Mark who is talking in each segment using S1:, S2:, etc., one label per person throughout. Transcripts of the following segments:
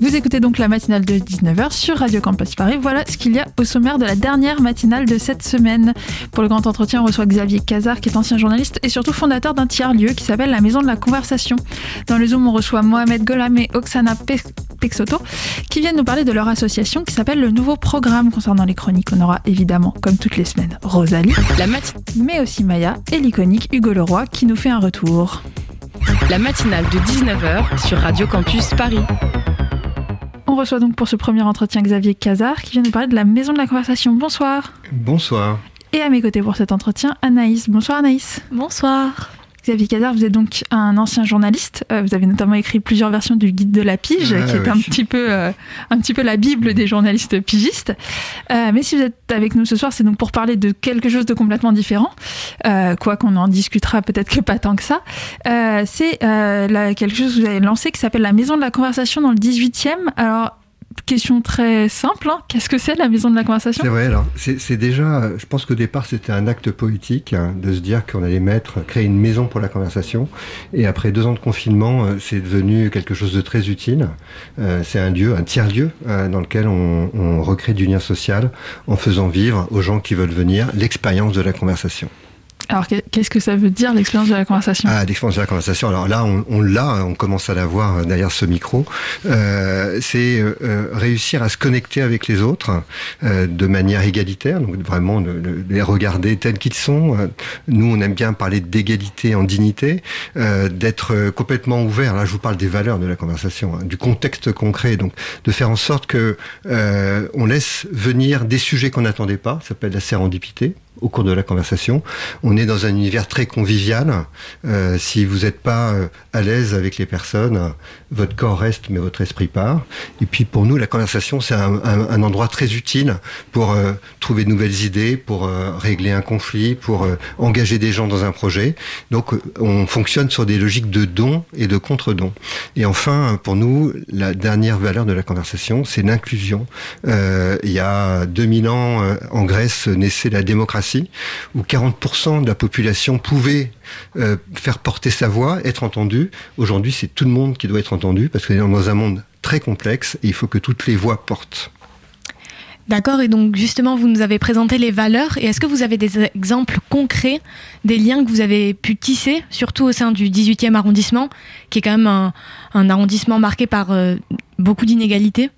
S1: Vous écoutez donc la matinale de 19h sur Radio Campus Paris. Voilà ce qu'il y a au sommaire de la dernière matinale de cette semaine. Pour le grand entretien, on reçoit Xavier Cazard, qui est ancien journaliste et surtout fondateur d'un tiers-lieu qui s'appelle la Maison de la Conversation. Dans le Zoom, on reçoit Mohamed Golam et Oksana Pexoto, qui viennent nous parler de leur association qui s'appelle le Nouveau Programme. Concernant les chroniques, on aura évidemment, comme toutes les semaines, Rosalie, la mais aussi Maya et l'iconique Hugo Leroy qui nous fait un retour.
S2: La matinale de 19h sur Radio Campus Paris.
S1: On reçoit donc pour ce premier entretien Xavier Cazard qui vient nous parler de la maison de la conversation. Bonsoir.
S3: Bonsoir.
S1: Et à mes côtés pour cet entretien, Anaïs. Bonsoir Anaïs.
S4: Bonsoir.
S1: Xavier Cazard, vous êtes donc un ancien journaliste. Euh, vous avez notamment écrit plusieurs versions du Guide de la pige,
S3: Ah,
S1: qui est un petit peu, euh, un petit peu la bible des journalistes pigistes. Euh, mais si vous êtes avec nous ce soir, c'est donc pour parler de quelque chose de complètement différent. Quoi qu'on en discutera peut-être que pas tant que ça. C'est quelque chose que vous avez lancé qui s'appelle la Maison de la Conversation dans le 18e. Alors, question très simple. hein. Qu'est-ce que c'est la Maison de la Conversation?
S3: C'est vrai, alors, c'est déjà, euh, je pense qu'au départ, c'était un acte poétique hein, de se dire qu'on allait mettre, créer une maison pour la conversation. Et après deux ans de confinement, euh, c'est devenu quelque chose de très utile. Euh, c'est un lieu, un tiers-lieu, dans lequel on, on recrée du lien social en faisant vivre aux gens qui veulent venir l'expérience de la conversation.
S1: Alors, qu'est- qu'est-ce que ça veut dire l'expérience de la conversation?
S3: Ah, l'expérience de la conversation. Alors là, on, l'a, hein, on commence à l'avoir euh, derrière ce micro. Euh, c'est euh, euh, réussir à se connecter avec les autres euh, de manière égalitaire, donc vraiment de, les regarder tels qu'ils sont. Euh, Nous, on aime bien parler d'égalité en dignité, d'être complètement ouvert. Là, je vous parle des valeurs de la conversation, hein, du contexte concret, donc de faire en sorte que on laisse venir des sujets qu'on n'attendait pas. Ça s'appelle la sérendipité au cours de la conversation. On est dans un univers très convivial. Euh, si vous n'êtes pas euh, à l'aise avec les personnes, votre corps reste, mais votre esprit part. Et puis pour nous, la conversation, c'est un, un- un endroit très utile pour euh, trouver de nouvelles idées, pour euh, régler un conflit, pour euh, engager des gens dans un projet. Donc euh, on fonctionne sur des logiques de dons et de contre-dons. Et enfin, pour nous, la dernière valeur de la conversation, c'est l'inclusion. Euh, il y a 2000 ans, euh, en Grèce, naissait la démocratie, où 40% de la population pouvait euh, faire porter sa voix, être entendue. Aujourd'hui, c'est tout le monde qui doit être entendu, parce qu'on est dans un monde très complexe, et il faut que toutes les voix portent.
S4: D'accord, et donc justement, vous nous avez présenté les valeurs. Et est-ce que vous avez des exemples concrets des liens que vous avez pu tisser, surtout au sein du 18e arrondissement, qui est quand même un, un arrondissement marqué par euh, beaucoup d'inégalités?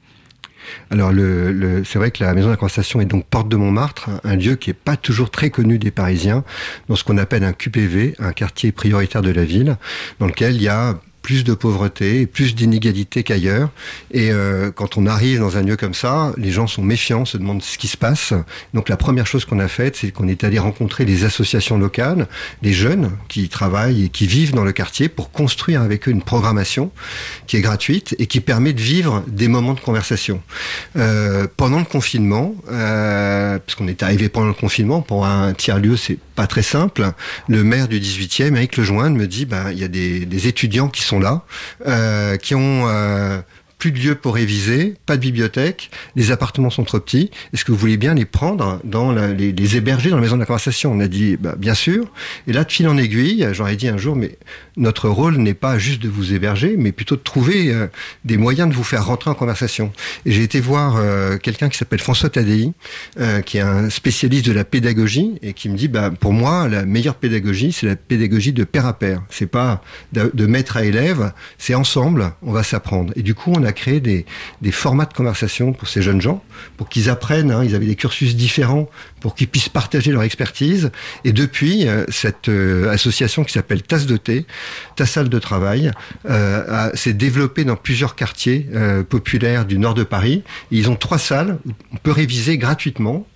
S3: Alors, le, c'est vrai que la Maison de est donc porte de Montmartre, un, lieu qui est pas toujours très connu des Parisiens, dans ce qu'on appelle un QPV, un quartier prioritaire de la ville, dans lequel il y a plus de pauvreté et plus d'inégalités qu'ailleurs. Et euh, quand on arrive dans un lieu comme ça, les gens sont méfiants, se demandent ce qui se passe. Donc la première chose qu'on a faite, c'est qu'on est allé rencontrer les associations locales, les jeunes qui travaillent et qui vivent dans le quartier pour construire avec eux une programmation qui est gratuite et qui permet de vivre des moments de conversation. Euh, pendant le confinement, euh, parce qu'on est arrivé pendant le confinement, pour un tiers-lieu, c'est pas très simple. Le maire du 18e, Eric Lejoindre, me dit, bah, il y a des, des étudiants qui sont là, euh, qui ont euh, plus de lieux pour réviser, pas de bibliothèque, les appartements sont trop petits. Est-ce que vous voulez bien les prendre dans la- les, les héberger dans la maison de la conversation? On a dit bah, bien sûr. Et là, de fil en aiguille, j'aurais dit un jour, mais notre rôle n'est pas juste de vous héberger, mais plutôt de trouver euh, des moyens de vous faire rentrer en conversation. Et j'ai été voir euh, quelqu'un qui s'appelle François Tadei, euh, qui est un spécialiste de la pédagogie et qui me dit, bah, pour moi, la meilleure pédagogie, c'est la pédagogie de pair à pair. C'est pas de, de maître à élève, c'est ensemble, on va s'apprendre. Et du coup, on a créé des, des formats de conversation pour ces jeunes gens, pour qu'ils apprennent. hein, ils avaient des cursus différents, pour qu'ils puissent partager leur expertise. Et depuis, euh, cette euh, association qui s'appelle Tasse de thé, ta salle de travail, euh, a- s'est développée dans plusieurs quartiers populaires du nord de Paris. Et ils ont trois salles où on peut réviser gratuitement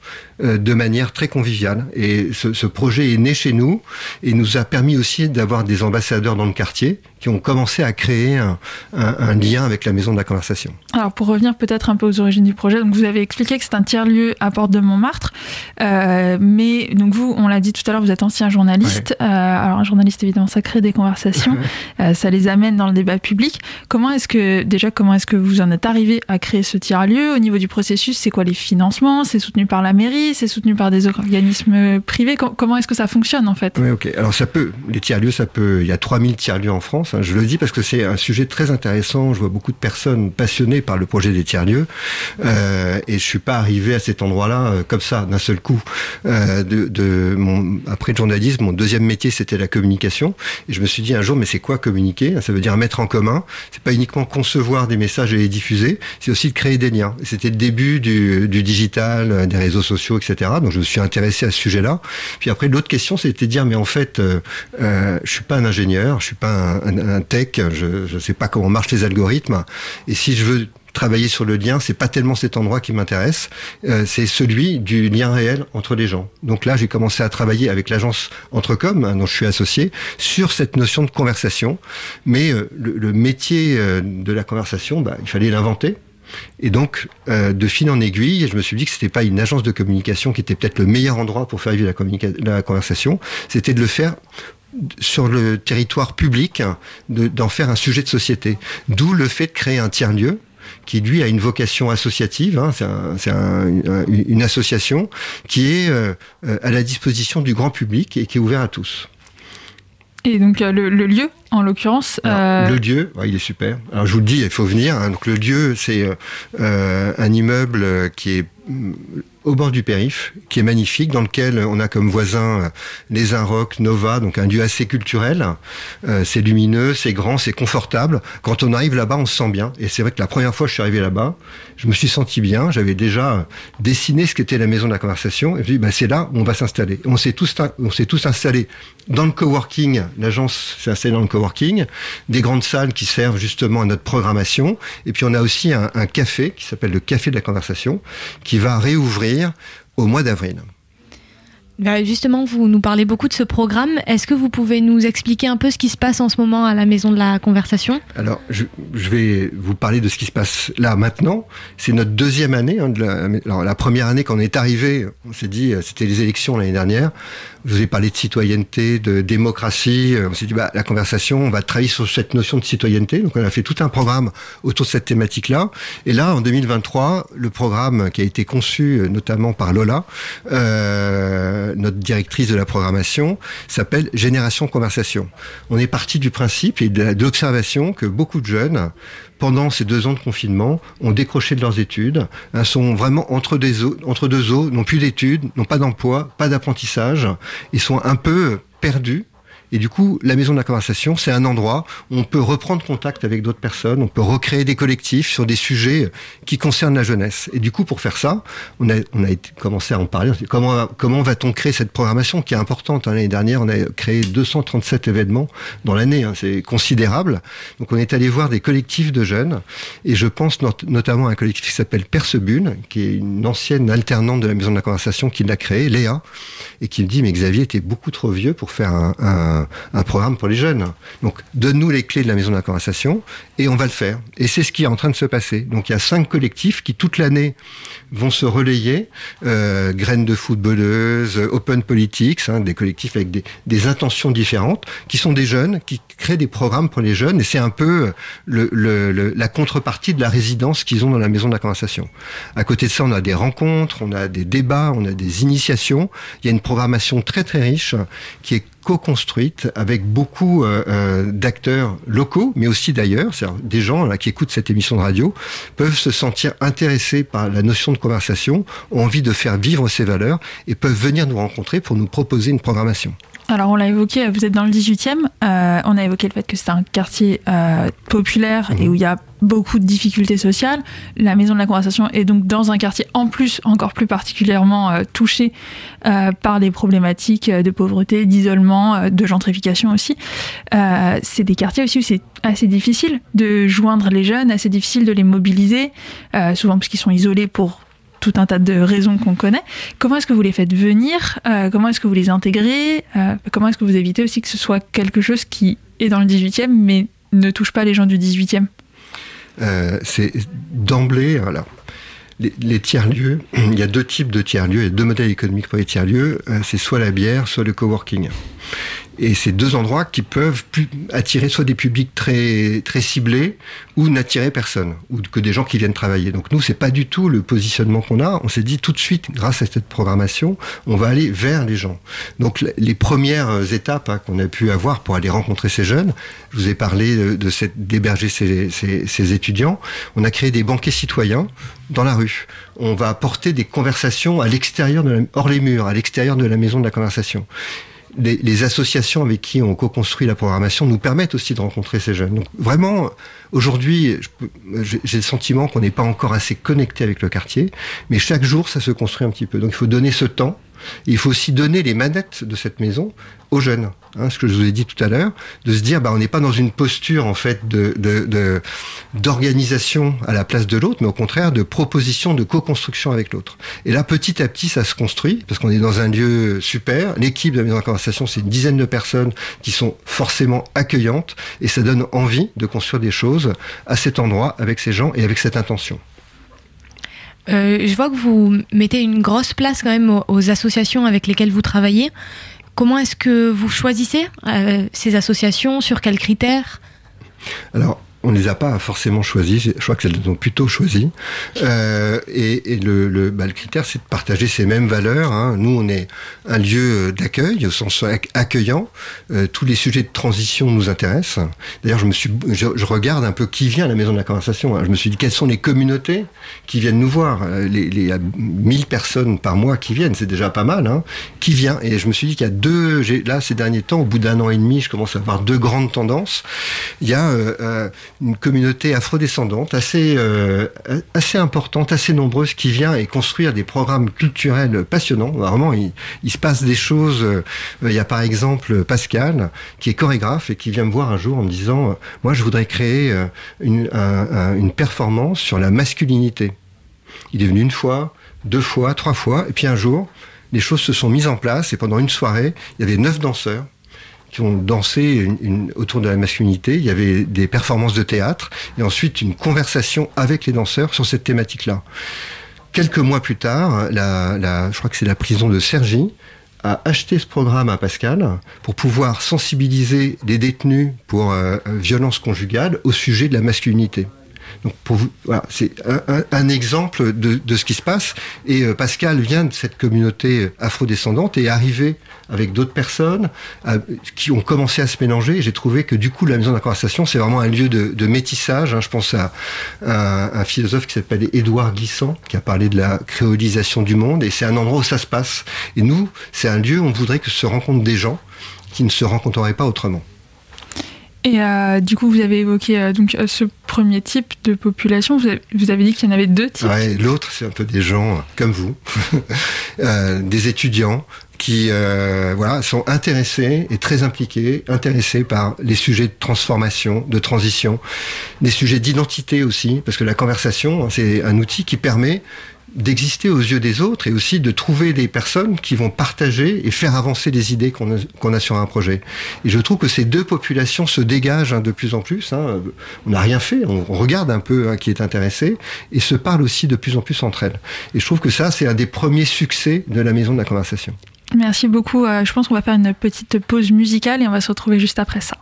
S3: de manière très conviviale. Et ce, ce, projet est né chez nous et nous a permis aussi d'avoir des ambassadeurs dans le quartier qui ont commencé à créer un, un, un, lien avec la maison de la conversation.
S1: Alors pour revenir peut-être un peu aux origines du projet, donc vous avez expliqué que c'est un tiers-lieu à Porte de Montmartre, euh, mais donc vous, on l'a dit tout à l'heure, vous êtes ancien journaliste. Ouais. Euh, alors un journaliste évidemment, ça crée des conversations, euh, ça les amène dans le débat public. Comment est-ce que déjà comment est-ce que vous en êtes arrivé à créer ce tiers-lieu? Au niveau du processus, c'est quoi les financements? C'est soutenu par la mairie C'est soutenu par des organismes privés Comment est-ce que ça fonctionne en fait?
S3: Oui, ok. Alors ça peut, les tiers-lieux, ça peut. Il y a 3000 tiers-lieux en France. Hein, je le dis parce que c'est un sujet très intéressant. Je vois beaucoup de personnes passionnées par le projet des tiers-lieux. Euh, et je suis pas arrivé à cet endroit-là euh, comme ça, d'un seul coup. Euh, après le journalisme, mon deuxième métier, c'était la communication. Et je me suis dit un jour, mais c'est quoi communiquer? Ça veut dire mettre en commun. C'est pas uniquement concevoir des messages et les diffuser, c'est aussi de créer des liens. C'était le début du, du digital, des réseaux sociaux, etc. Donc je me suis intéressé à ce sujet-là. Puis après, l'autre question, c'était de dire, mais en fait, euh, euh, je suis pas un ingénieur, je suis pas un, tech, je ne sais pas comment marchent les algorithmes. Et si je veux travailler sur le lien, c'est pas tellement cet endroit qui m'intéresse, euh, c'est celui du lien réel entre les gens. Donc là, j'ai commencé à travailler avec l'agence Entrecom, hein, dont je suis associé, sur cette notion de conversation. Mais euh, le, le, métier euh, de la conversation, bah, il fallait l'inventer. Et donc, euh, de fil en aiguille, je me suis dit que c'était pas une agence de communication qui était peut-être le meilleur endroit pour faire vivre la, conversation, c'était de le faire sur le territoire public, d'en faire un sujet de société. D'où le fait de créer un tiers-lieu, qui lui a une vocation associative. Hein, c'est un, un, une association qui est euh, à la disposition du grand public et qui est ouvert à tous.
S1: Et donc le, le lieu, en l'occurrence,
S3: euh... le lieu, il est super. Alors je vous le dis, il faut venir. Hein. Donc le lieu, c'est euh, un immeuble qui est au bord du périph, qui est magnifique, dans lequel on a comme voisins les Inrocks, Nova, donc un lieu assez culturel. Euh, c'est lumineux, c'est grand, c'est confortable. Quand on arrive là-bas, on se sent bien. Et c'est vrai que la première fois que je suis arrivé là-bas, je me suis senti bien. J'avais déjà dessiné ce qu'était la maison de la conversation. Et je me bah, c'est là où on va s'installer. On s'est tous, on s'est tous installés dans le coworking. L'agence s'est installée dans le coworking. Des grandes salles qui servent justement à notre programmation. Et puis on a aussi un, un café qui s'appelle le Café de la conversation, qui va réouvrir au mois d'avril.
S4: Justement, vous nous parlez beaucoup de ce programme. Est-ce que vous pouvez nous expliquer un peu ce qui se passe en ce moment à la Maison de la Conversation?
S3: Alors, je, je, vais vous parler de ce qui se passe là maintenant. C'est notre deuxième année. Hein, de la, alors, la première année, quand on est arrivé, on s'est dit, c'était les élections l'année dernière. Je vous ai parlé de citoyenneté, de démocratie. On s'est dit, bah, la conversation, on va travailler sur cette notion de citoyenneté. Donc, on a fait tout un programme autour de cette thématique-là. Et là, en 2023, le programme qui a été conçu notamment par Lola, euh, notre directrice de la programmation, s'appelle Génération Conversation. On est parti du principe et de l'observation que beaucoup de jeunes pendant ces deux ans de confinement, ont décroché de leurs études, hein, sont vraiment entre, entre deux eaux, n'ont plus d'études, n'ont pas d'emploi, pas d'apprentissage, ils sont un peu perdus et du coup, la maison de la conversation, c'est un endroit où on peut reprendre contact avec d'autres personnes, on peut recréer des collectifs sur des sujets qui concernent la jeunesse. Et du coup, pour faire ça, on a, on a commencé à en parler. Comment, comment va-t-on créer cette programmation qui est importante hein, L'année dernière, on a créé 237 événements dans l'année. Hein, c'est considérable. Donc, on est allé voir des collectifs de jeunes. Et je pense not notamment à un collectif qui s'appelle Percebune, qui est une ancienne alternante de la maison de la conversation qui l'a créé, Léa, et qui me dit, mais Xavier était beaucoup trop vieux pour faire un, un un, programme pour les jeunes. Donc, donne-nous les clés de la maison de la conversation et on va le faire. Et c'est ce qui est en train de se passer. Donc, il y a cinq collectifs qui, toute l'année, vont se relayer. Euh, graines de footballeuses, Open Politics, hein, des collectifs avec des, intentions différentes, qui sont des jeunes, qui créent des programmes pour les jeunes. Et c'est un peu le, la contrepartie de la résidence qu'ils ont dans la maison de la conversation. À côté de ça, on a des rencontres, on a des débats, on a des initiations. Il y a une programmation très très riche qui est co-construite avec beaucoup euh, euh, d'acteurs locaux, mais aussi d'ailleurs, des gens qui écoutent cette émission de radio peuvent se sentir intéressés par la notion de conversation, ont envie de faire vivre ces valeurs et peuvent venir nous rencontrer pour nous proposer une programmation.
S1: Alors on l'a évoqué, vous êtes dans le 18e, euh, on a évoqué le fait que c'est un quartier euh, populaire et où il y a beaucoup de difficultés sociales. La maison de la conversation est donc dans un quartier en plus encore plus particulièrement euh, touché par les problématiques de pauvreté, d'isolement, de gentrification aussi. c'est des quartiers aussi où c'est assez difficile de joindre les jeunes, assez difficile de les mobiliser, souvent parce qu'ils sont isolés pour tout un tas de raisons qu'on connaît. Comment est-ce que vous les faites venir? Comment est-ce que vous les intégrez? Comment est-ce que vous évitez aussi que ce soit quelque chose qui est dans le 18e mais ne touche pas les gens du 18e
S3: C'est d'emblée, alors, les, tiers-lieux, il y a deux types de tiers-lieux, a deux modèles économiques pour les tiers-lieux, c'est soit la bière, soit le coworking. Et c'est deux endroits qui peuvent attirer soit des publics très, très ciblés ou n'attirer personne, ou que des gens qui viennent travailler. Donc nous, c'est pas du tout le positionnement qu'on a. On s'est dit tout de suite, grâce à cette programmation, on va aller vers les gens. Donc les premières étapes hein, qu'on a pu avoir pour aller rencontrer ces jeunes, je vous ai parlé de, cette, d'héberger ces, ces, étudiants. On a créé des banquets citoyens dans la rue. On va apporter des conversations à l'extérieur, de hors les murs, à l'extérieur de la maison de la conversation les, associations avec qui on co-construit la programmation nous permettent aussi de rencontrer ces jeunes. Donc vraiment, aujourd'hui, j'ai le sentiment qu'on n'est pas encore assez connecté avec le quartier, mais chaque jour, ça se construit un petit peu. Donc il faut donner ce temps. Il faut aussi donner les manettes de cette maison aux jeunes. Hein, ce que je vous ai dit tout à l'heure, de se dire, bah, on n'est pas dans une posture en fait d'organisation à la place de l'autre, mais au contraire de proposition de co-construction avec l'autre. Et là, petit à petit, ça se construit parce qu'on est dans un lieu super. L'équipe de la maison de conversation, c'est une dizaine de personnes qui sont forcément accueillantes et ça donne envie de construire des choses à cet endroit avec ces gens et avec cette intention.
S4: Euh, je vois que vous mettez une grosse place quand même aux associations avec lesquelles vous travaillez. Comment est-ce que vous choisissez euh, ces associations? Sur quels critères?
S3: On ne les a pas forcément choisis, je crois que qu'elles ont plutôt choisi. Euh, et, bah, le, critère, c'est de partager ces mêmes valeurs. Hein. Nous, on est un lieu d'accueil, au sens accueillant. Euh, tous les sujets de transition nous intéressent. D'ailleurs, je regarde un peu qui vient à la maison de la conversation. Hein. Je me suis dit quelles sont les communautés qui viennent nous voir? Euh, les, les 1000 personnes par mois qui viennent, c'est déjà pas mal. Hein. Qui vient? Et je me suis dit qu'il y a deux. Là, ces derniers temps, au bout d'un an et demi, je commence à voir deux grandes tendances. Il y a euh, une communauté afrodescendante assez, euh, assez importante, assez nombreuse, qui vient et construire des programmes culturels passionnants. Vraiment, il, il se passe des choses. Euh, il y a par exemple Pascal, qui est chorégraphe et qui vient me voir un jour en me disant, euh, moi je voudrais créer une, une performance sur la masculinité. Il est venu une fois, deux fois, trois fois, et puis un jour, les choses se sont mises en place et pendant une soirée, il y avait neuf danseurs qui ont dansé autour de la masculinité. Il y avait des performances de théâtre et ensuite une conversation avec les danseurs sur cette thématique-là. Quelques mois plus tard, je crois que c'est la prison de Sergi a acheté ce programme à Pascal pour pouvoir sensibiliser les détenus pour euh, violence conjugale au sujet de la masculinité. Donc voilà, c'est un, exemple de, de, ce qui se passe. Et euh, Pascal vient de cette communauté afrodescendante et est arrivé avec d'autres personnes qui ont commencé à se mélanger. J'ai trouvé que du coup, la maison de la conversation, c'est vraiment un lieu de, de métissage. Hein. Je pense à, à, un philosophe qui s'appelle Édouard Glissant, qui a parlé de la créolisation du monde. Et c'est un endroit où ça se passe. Et nous, c'est un lieu où on voudrait que se rencontrent des gens qui ne se rencontreraient pas autrement.
S1: Et euh, du coup, vous avez évoqué euh, donc euh, ce premier type de population. Vous avez, dit qu'il y en avait deux types.
S3: Ouais, L'autre, c'est un peu des gens comme vous, des étudiants qui voilà sont intéressés et très impliqués, intéressés par les sujets de transformation, de transition, des sujets d'identité aussi, parce que la conversation, hein, c'est un outil qui permet d'exister aux yeux des autres et aussi de trouver des personnes qui vont partager et faire avancer les idées qu'on a, a, sur un projet. Et je trouve que ces deux populations se dégagent hein, de plus en plus. Hein. On n'a rien fait, on regarde un peu qui est intéressé et se parlent aussi de plus en plus entre elles. Et je trouve que ça, c'est un des premiers succès de la maison de la conversation.
S1: Merci beaucoup. Euh, je pense qu'on va faire une petite pause musicale et on va se retrouver juste après ça.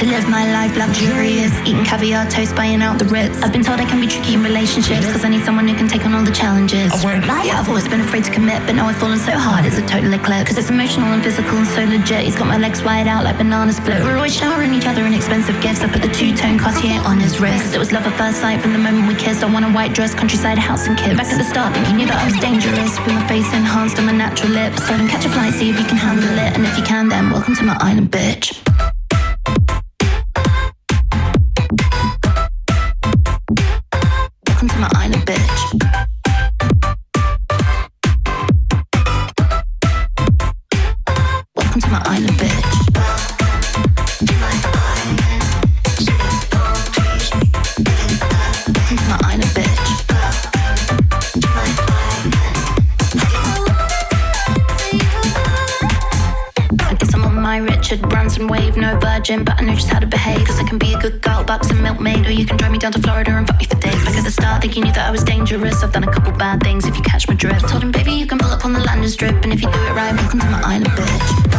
S5: To live my life luxurious. Eating caviar toast, buying out the Ritz. I've been told I can be tricky in relationships, cause I need someone who can take on all the challenges. Yeah, I've always been afraid to commit, but now I've fallen so hard, it's a total eclipse. Cause it's emotional and physical and so legit. He's got my legs wide out like banana split. We're always showering each other in expensive gifts. I put the two tone Cartier on his wrist. It was love at first sight from the moment we kissed. I want a white dress, countryside house and kids. Back at the start, thinking you knew that I was dangerous. With my face enhanced on my natural lips. So then catch a flight, see if you can handle it. And if you can, then welcome to my island, bitch. Welcome to Wave, no virgin, but I know just how to behave. Cause I can be a good girl, bucks and milkmaid, or you can drive me down to Florida and fuck me for days. Back at the start, thinking you thought I was dangerous. I've done a couple bad things if you catch my drift. Told him, baby, you can pull up on the landing strip, and if you do it right, welcome to my island, bitch.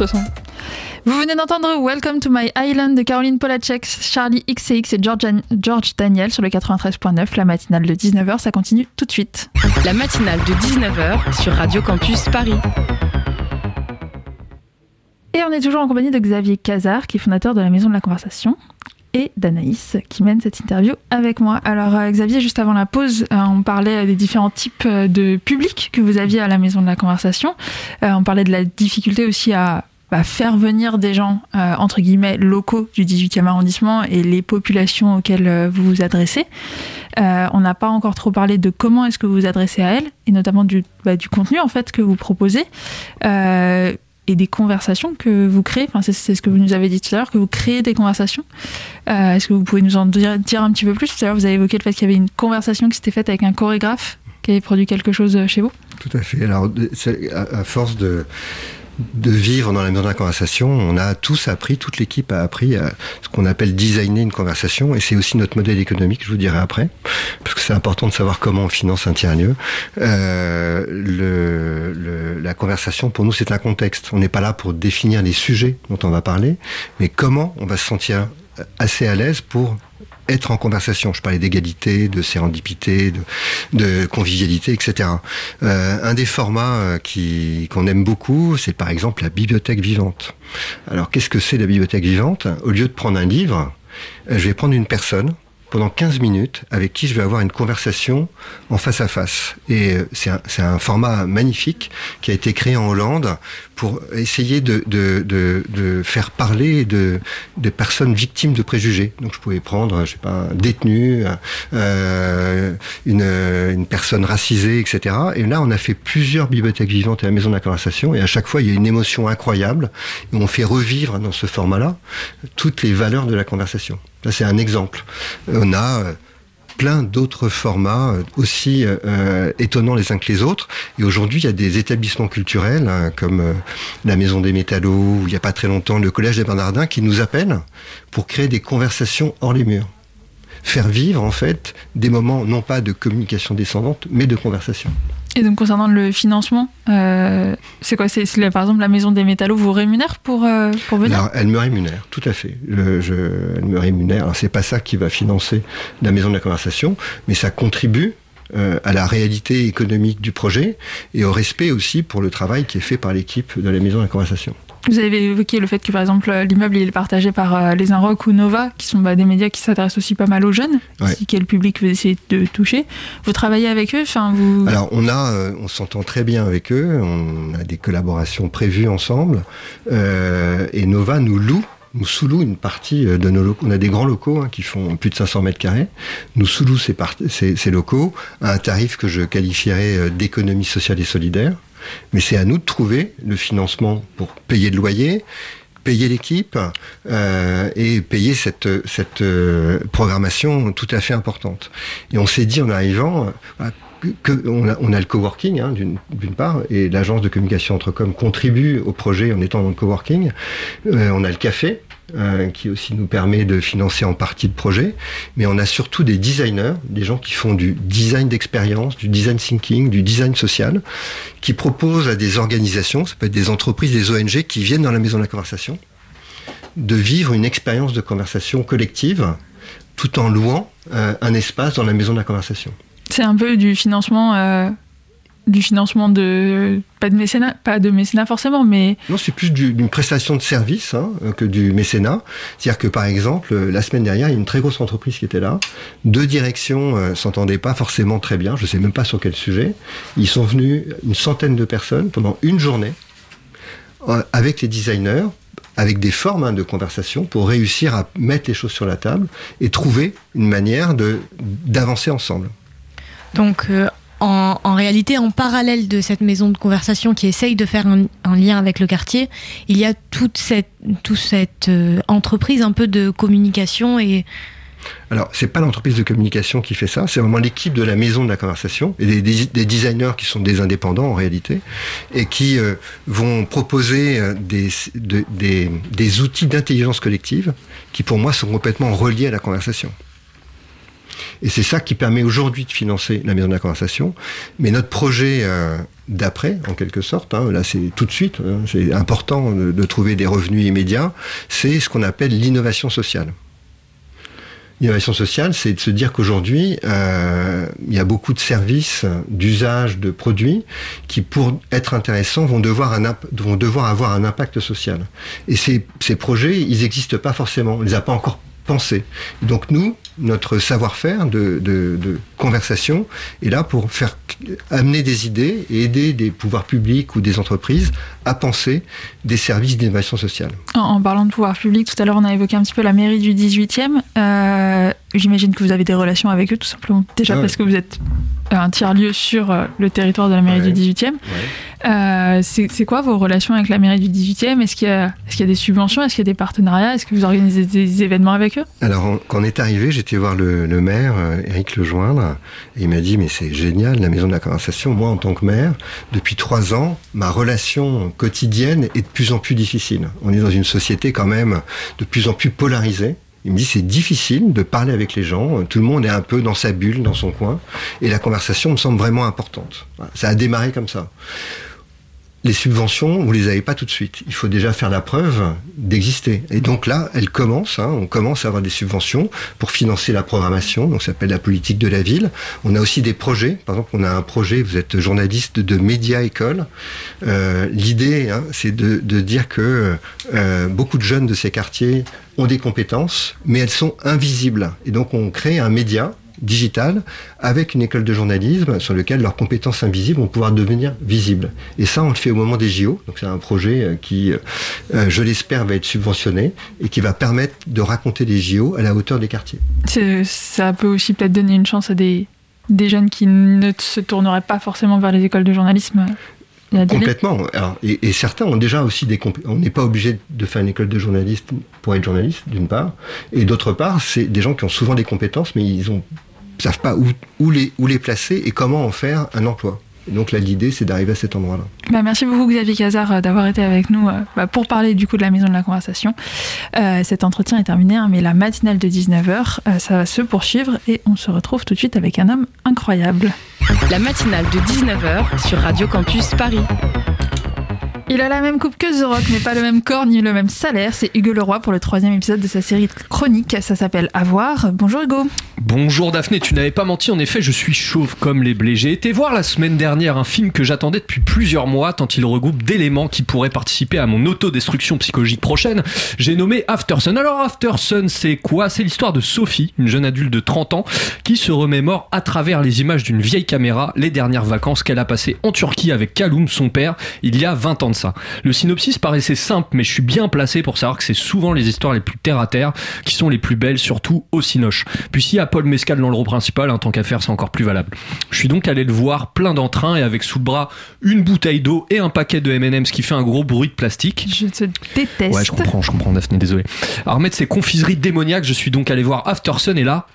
S1: Vous venez d'entendre Welcome to My Island de Caroline Polachek, Charlie XCX et George, George Daniel sur le 93.9, la matinale de 19h. Ça continue tout de suite.
S2: La matinale de 19h sur Radio Campus Paris.
S1: Et on est toujours en compagnie de Xavier Cazard, qui est fondateur de la Maison de la Conversation, d'Anaïs, qui mène cette interview avec moi. Alors euh, Xavier, juste avant la pause, euh, on parlait des différents types euh, de publics que vous aviez à la Maison de la Conversation. Euh, on parlait de la difficulté aussi à faire venir des gens, euh, entre guillemets, locaux du 18e arrondissement et les populations auxquelles euh, vous vous adressez. Euh, on n'a pas encore trop parlé de comment est-ce que vous vous adressez à elles, et notamment du, bah, du contenu en fait que vous proposez. Et des conversations que vous créez, enfin, c'est, ce que vous nous avez dit tout à l'heure, que vous créez des conversations. Euh, est-ce que vous pouvez nous en dire, dire un petit peu plus? Tout à l'heure, vous avez évoqué le fait qu'il y avait une conversation qui s'était faite avec un chorégraphe qui avait produit quelque chose euh, chez vous.
S3: Tout à fait. Alors, à force de, de vivre dans la maison de la conversation, on a tous appris, toute l'équipe a appris à ce qu'on appelle designer une conversation, et c'est aussi notre modèle économique, je vous dirai après, parce que c'est important de savoir comment on finance un tiers-lieu. Euh, le, le- la conversation, pour nous, c'est un contexte. On n'est pas là pour définir les sujets dont on va parler, mais comment on va se sentir assez à l'aise pour être en conversation. Je parlais d'égalité, de sérendipité, de, convivialité, etc. Euh, un des formats euh, qu'on aime beaucoup, c'est par exemple la bibliothèque vivante. Alors, qu'est-ce que c'est la bibliothèque vivante? Au lieu de prendre un livre, euh, je vais prendre une personne pendant 15 minutes avec qui je vais avoir une conversation en face à face. Et euh, c'est un, format magnifique qui a été créé en Hollande pour essayer de, faire parler de, des personnes victimes de préjugés. Donc je pouvais prendre, je sais pas, un détenu, euh, une, une personne racisée, etc. Et là, on a fait plusieurs bibliothèques vivantes à la Maison de la Conversation, et à chaque fois, il y a une émotion incroyable, et on fait revivre dans ce format-là toutes les valeurs de la conversation. C'est un exemple. On a euh, plein d'autres formats euh, aussi euh, étonnants les uns que les autres. Et aujourd'hui, il y a des établissements culturels hein, comme la Maison des Métallos, ou il n'y a pas très longtemps le Collège des Bernardins, qui nous appellent pour créer des conversations hors les murs. Faire vivre en fait des moments non pas de communication descendante, mais de conversation.
S1: Et donc concernant le financement, euh, c'est quoi? C'est, Par exemple, la Maison des Métallos vous rémunère pour, euh, pour venir?
S3: Alors, elle me rémunère, tout à fait. Je, je- elle me rémunère. C'est pas ça qui va financer la maison de la conversation, mais ça contribue euh, à la réalité économique du projet et au respect aussi pour le travail qui est fait par l'équipe de la maison de la conversation.
S1: Vous avez évoqué le fait que par exemple l'immeuble il est partagé par euh, les Inrock ou Nova, qui sont bah, des médias qui s'intéressent aussi pas mal aux jeunes,
S3: Ouais.
S1: si quel public vous essayez de toucher. Vous travaillez avec eux, enfin vous.
S3: Alors on a, euh, on s'entend très bien avec eux, on a des collaborations prévues ensemble, euh, et Nova nous loue, nous sous-loue une partie de nos locaux. On a des grands locaux hein, qui font plus de 500 mètres carrés, nous sous-loue ces, part- ces, ces locaux à un tarif que je qualifierais d'économie sociale et solidaire. Mais c'est à nous de trouver le financement pour payer le loyer, payer l'équipe euh, et payer cette, cette euh, programmation tout à fait importante. Et on s'est dit en arrivant, euh, que, on, a, le coworking hein, d'une d'une part, et l'agence de communication Entrecom contribue au projet en étant dans le coworking. Euh, on a le café. Euh, qui aussi nous permet de financer en partie le projet, mais on a surtout des designers, des gens qui font du design d'expérience, du design thinking, du design social, qui proposent à des organisations, ça peut être des entreprises, des ONG, qui viennent dans la maison de la conversation, de vivre une expérience de conversation collective, tout en louant euh, un espace dans la maison de la conversation.
S1: C'est un peu du financement, euh, du financement de pas de mécénat, pas de mécénat forcément, mais
S3: Non, c'est plus du- d'une prestation de service hein, que du mécénat. C'est-à-dire que, par exemple, euh, la semaine dernière, il y a une très grosse entreprise qui était là. Deux directions euh, s'entendaient pas forcément très bien. Je sais même pas sur quel sujet. Ils sont venus une centaine de personnes pendant une journée euh, avec les designers avec des formes hein, de conversation pour réussir à mettre les choses sur la table et trouver une manière de d'avancer ensemble.
S4: Donc, euh, en, réalité, en parallèle de cette maison de conversation qui essaye de faire un, lien avec le quartier, il y a toute cette, euh, entreprise un peu de communication et
S3: Alors, c'est pas l'entreprise de communication qui fait ça, c'est vraiment l'équipe de la maison de la conversation et des, des- des designers qui sont des indépendants en réalité et qui euh, vont proposer euh, des, de- des, des outils d'intelligence collective qui, pour moi, sont complètement reliés à la conversation. Et c'est ça qui permet aujourd'hui de financer la maison de la conversation. Mais notre projet euh, d'après, en quelque sorte, hein, là c'est tout de suite, hein, c'est important de, trouver des revenus immédiats, c'est ce qu'on appelle l'innovation sociale. L'innovation sociale, c'est de se dire qu'aujourd'hui, euh, il y a beaucoup de services d'usage de produits qui, pour être intéressants, vont devoir, avoir un impact social. Et ces, ces projets, ils n'existent pas forcément. On les a pas encore pensés. Donc nous, notre savoir-faire de, de, de conversation est là pour faire amener des idées et aider des pouvoirs publics ou des entreprises à penser des services d'innovation sociale.
S1: en, en parlant de pouvoir public, tout à l'heure on a évoqué un petit peu la mairie du 18e. Euh, J'imagine que vous avez des relations avec eux tout simplement. Déjà
S3: Ah ouais.
S1: parce que vous êtes un tiers-lieu sur euh, le territoire de la mairie
S3: Ouais.
S1: du 18e. Euh, c'est quoi vos relations avec la mairie du 18e Est-ce qu'il y, a- y des subventions? Est-ce qu'il y a des partenariats? Est-ce que vous organisez des événements avec eux?
S3: Alors, on- quand on est arrivé, j'étais voir le, le maire, euh, Éric Lejoindre, et il m'a dit, mais c'est génial, la maison de la conversation. Moi, en tant que maire, depuis trois ans, ma relation quotidienne est de plus en plus difficile. On est dans une société quand même de plus en plus polarisée. Il me dit, c'est difficile de parler avec les gens. Tout le monde est un peu dans sa bulle, dans son coin. Et la conversation me semble vraiment importante. Ça a démarré comme ça. Les subventions, vous les avez pas tout de suite. Il faut déjà faire la preuve d'exister. Et donc là, elles commencent. hein, on commence à avoir des subventions pour financer la programmation. Donc ça s'appelle la politique de la ville. On a aussi des projets. Par exemple, on a un projet. Vous êtes journaliste de Média École. Euh, L'idée, hein, c'est de, de dire que euh, beaucoup de jeunes de ces quartiers ont des compétences, mais elles sont invisibles. Et donc on crée un média digital avec une école de journalisme sur lequel leurs compétences invisibles vont pouvoir devenir visibles. Et ça, on le fait au moment des JO. Donc c'est un projet euh, qui, euh, je l'espère, va être subventionné et qui va permettre de raconter les JO à la hauteur des quartiers.
S1: Ça peut aussi peut-être donner une chance à des, des jeunes qui ne se tourneraient pas forcément vers les écoles de journalisme.
S3: Complètement. Alors, et, et certains ont déjà aussi des On n'est pas obligé de faire une école de journaliste pour être journaliste, d'une part. Et d'autre part, c'est des gens qui ont souvent des compétences, mais ils ont savent pas où, où, les, où les placer et comment en faire un emploi. Donc là, l'idée, c'est d'arriver à cet endroit-là.
S1: Bah, merci beaucoup Xavier Cazard euh, d'avoir été avec nous euh, bah, pour parler du coup de la maison de la conversation. Euh, cet entretien est terminé, hein, mais la matinale de 19h, euh, ça va se poursuivre et on se retrouve tout de suite avec un homme incroyable.
S2: La matinale de 19h sur Radio Campus Paris.
S1: Il a la même coupe que The Rock, mais pas le même corps ni le même salaire. C'est Hugo Leroy pour le troisième épisode de sa série chronique. Ça s'appelle Avoir. Bonjour Hugo.
S6: Bonjour Daphné, tu n'avais pas menti, en effet je suis chauve comme les blés. J'ai été voir la semaine dernière un film que j'attendais depuis plusieurs mois tant il regroupe d'éléments qui pourraient participer à mon autodestruction psychologique prochaine. J'ai nommé Aftersun. Alors Aftersun c'est quoi? C'est l'histoire de Sophie, une jeune adulte de 30 ans qui se remémore à travers les images d'une vieille caméra les dernières vacances qu'elle a passées en Turquie avec Kaloum, son père, il y a 20 ans ça. Le synopsis paraissait simple mais je suis bien placé pour savoir que c'est souvent les histoires les plus terre à terre qui sont les plus belles, surtout au Cinoche. Puis s'il y a Paul Mescal dans le rôle principal, en tant qu'affaire, c'est encore plus valable. Je suis donc allé le voir plein d'entrain et avec sous le bras une bouteille d'eau et un paquet de M&M's qui fait un gros bruit de plastique.
S1: Je te déteste.
S6: Ouais, je comprends, je comprends Daphné, désolé. Alors remettre ces confiseries démoniaques, je suis donc allé voir Aftersun et là,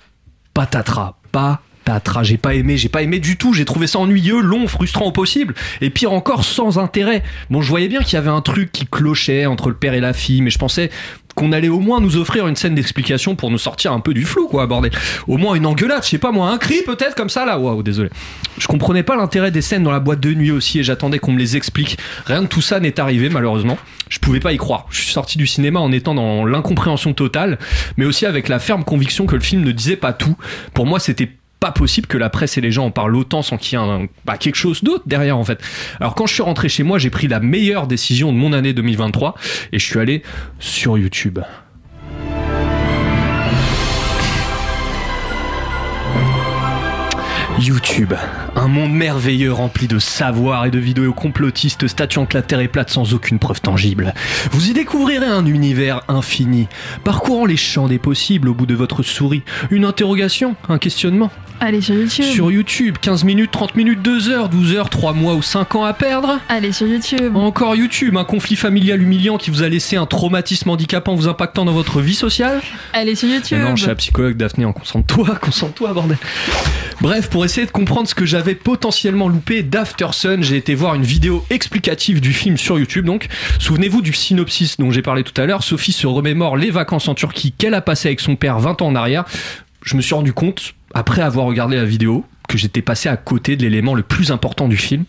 S6: patatras, pas Tatra, j'ai pas aimé, j'ai pas aimé du tout, j'ai trouvé ça ennuyeux, long, frustrant au possible, et pire encore, sans intérêt. Bon, je voyais bien qu'il y avait un truc qui clochait entre le père et la fille, mais je pensais qu'on allait au moins nous offrir une scène d'explication pour nous sortir un peu du flou, quoi, bordel. Au moins une engueulade, je sais pas moi, un cri peut-être comme ça là. Waouh, désolé. Je comprenais pas l'intérêt des scènes dans la boîte de nuit aussi et j'attendais qu'on me les explique. Rien de tout ça n'est arrivé malheureusement. Je pouvais pas y croire. Je suis sorti du cinéma en étant dans l'incompréhension totale, mais aussi avec la ferme conviction que le film ne disait pas tout. Pour moi, c'était pas possible que la presse et les gens en parlent autant sans qu'il y ait un, bah, quelque chose d'autre derrière en fait. Alors quand je suis rentré chez moi, j'ai pris la meilleure décision de mon année 2023 et je suis allé sur YouTube. YouTube, un monde merveilleux rempli de savoir et de vidéos complotistes statuant que la Terre est plate sans aucune preuve tangible. Vous y découvrirez un univers infini, parcourant les champs des possibles au bout de votre souris. Une interrogation, un questionnement.
S1: Allez sur YouTube.
S6: Sur YouTube, 15 minutes, 30 minutes, 2 heures, 12 heures, 3 mois ou 5 ans à perdre.
S1: Allez sur YouTube.
S6: Encore YouTube, un conflit familial humiliant qui vous a laissé un traumatisme handicapant vous impactant dans votre vie sociale.
S1: Allez sur YouTube.
S6: Mais non, je suis la psychologue Daphné, en concentre-toi, concentre-toi, bordel. Bref, pour essayer de comprendre ce que j'avais potentiellement loupé d'Aftersun, j'ai été voir une vidéo explicative du film sur YouTube. Donc, souvenez-vous du synopsis dont j'ai parlé tout à l'heure. Sophie se remémore les vacances en Turquie qu'elle a passées avec son père 20 ans en arrière. Je me suis rendu compte, après avoir regardé la vidéo, que j'étais passé à côté de l'élément le plus important du film.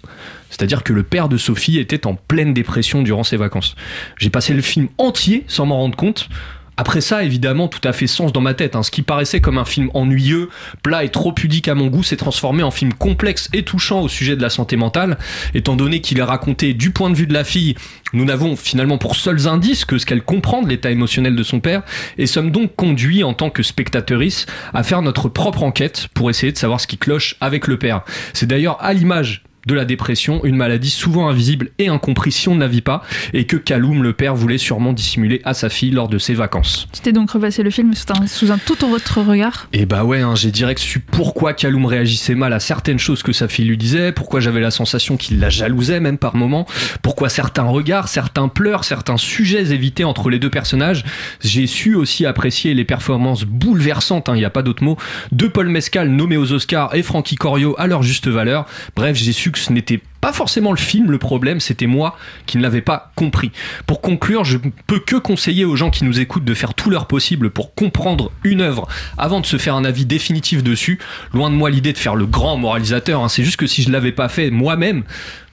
S6: C'est-à-dire que le père de Sophie était en pleine dépression durant ses vacances. J'ai passé le film entier sans m'en rendre compte. Après ça, évidemment, tout a fait sens dans ma tête. hein. Ce qui paraissait comme un film ennuyeux, plat et trop pudique à mon goût s'est transformé en film complexe et touchant au sujet de la santé mentale. Étant donné qu'il est raconté du point de vue de la fille, nous n'avons finalement pour seuls indices que ce qu'elle comprend de l'état émotionnel de son père et sommes donc conduits en tant que spectatrices à faire notre propre enquête pour essayer de savoir ce qui cloche avec le père. C'est d'ailleurs à l'image de la dépression, une maladie souvent invisible et incomprise si on ne la vit pas, et que Kaloum, le père, voulait sûrement dissimuler à sa fille lors de ses vacances.
S1: C'était donc repassé le film sous un, sous un tout autre regard.
S6: Et bah ouais, hein, j'ai direct su pourquoi Kaloum réagissait mal à certaines choses que sa fille lui disait, pourquoi j'avais la sensation qu'il la jalousait même par moments, pourquoi certains regards, certains pleurs, certains sujets évités entre les deux personnages. J'ai su aussi apprécier les performances bouleversantes, il n'y a pas d'autre mot, de Paul Mescal nommé aux Oscars et Frankie Corio à leur juste valeur. Bref, j'ai su ce n'était pas forcément le film le problème, c'était moi qui ne l'avais pas compris. Pour conclure, je ne peux que conseiller aux gens qui nous écoutent de faire tout leur possible pour comprendre une œuvre avant de se faire un avis définitif dessus. Loin de moi l'idée de faire le grand moralisateur, hein. c'est juste que si je l'avais pas fait moi-même,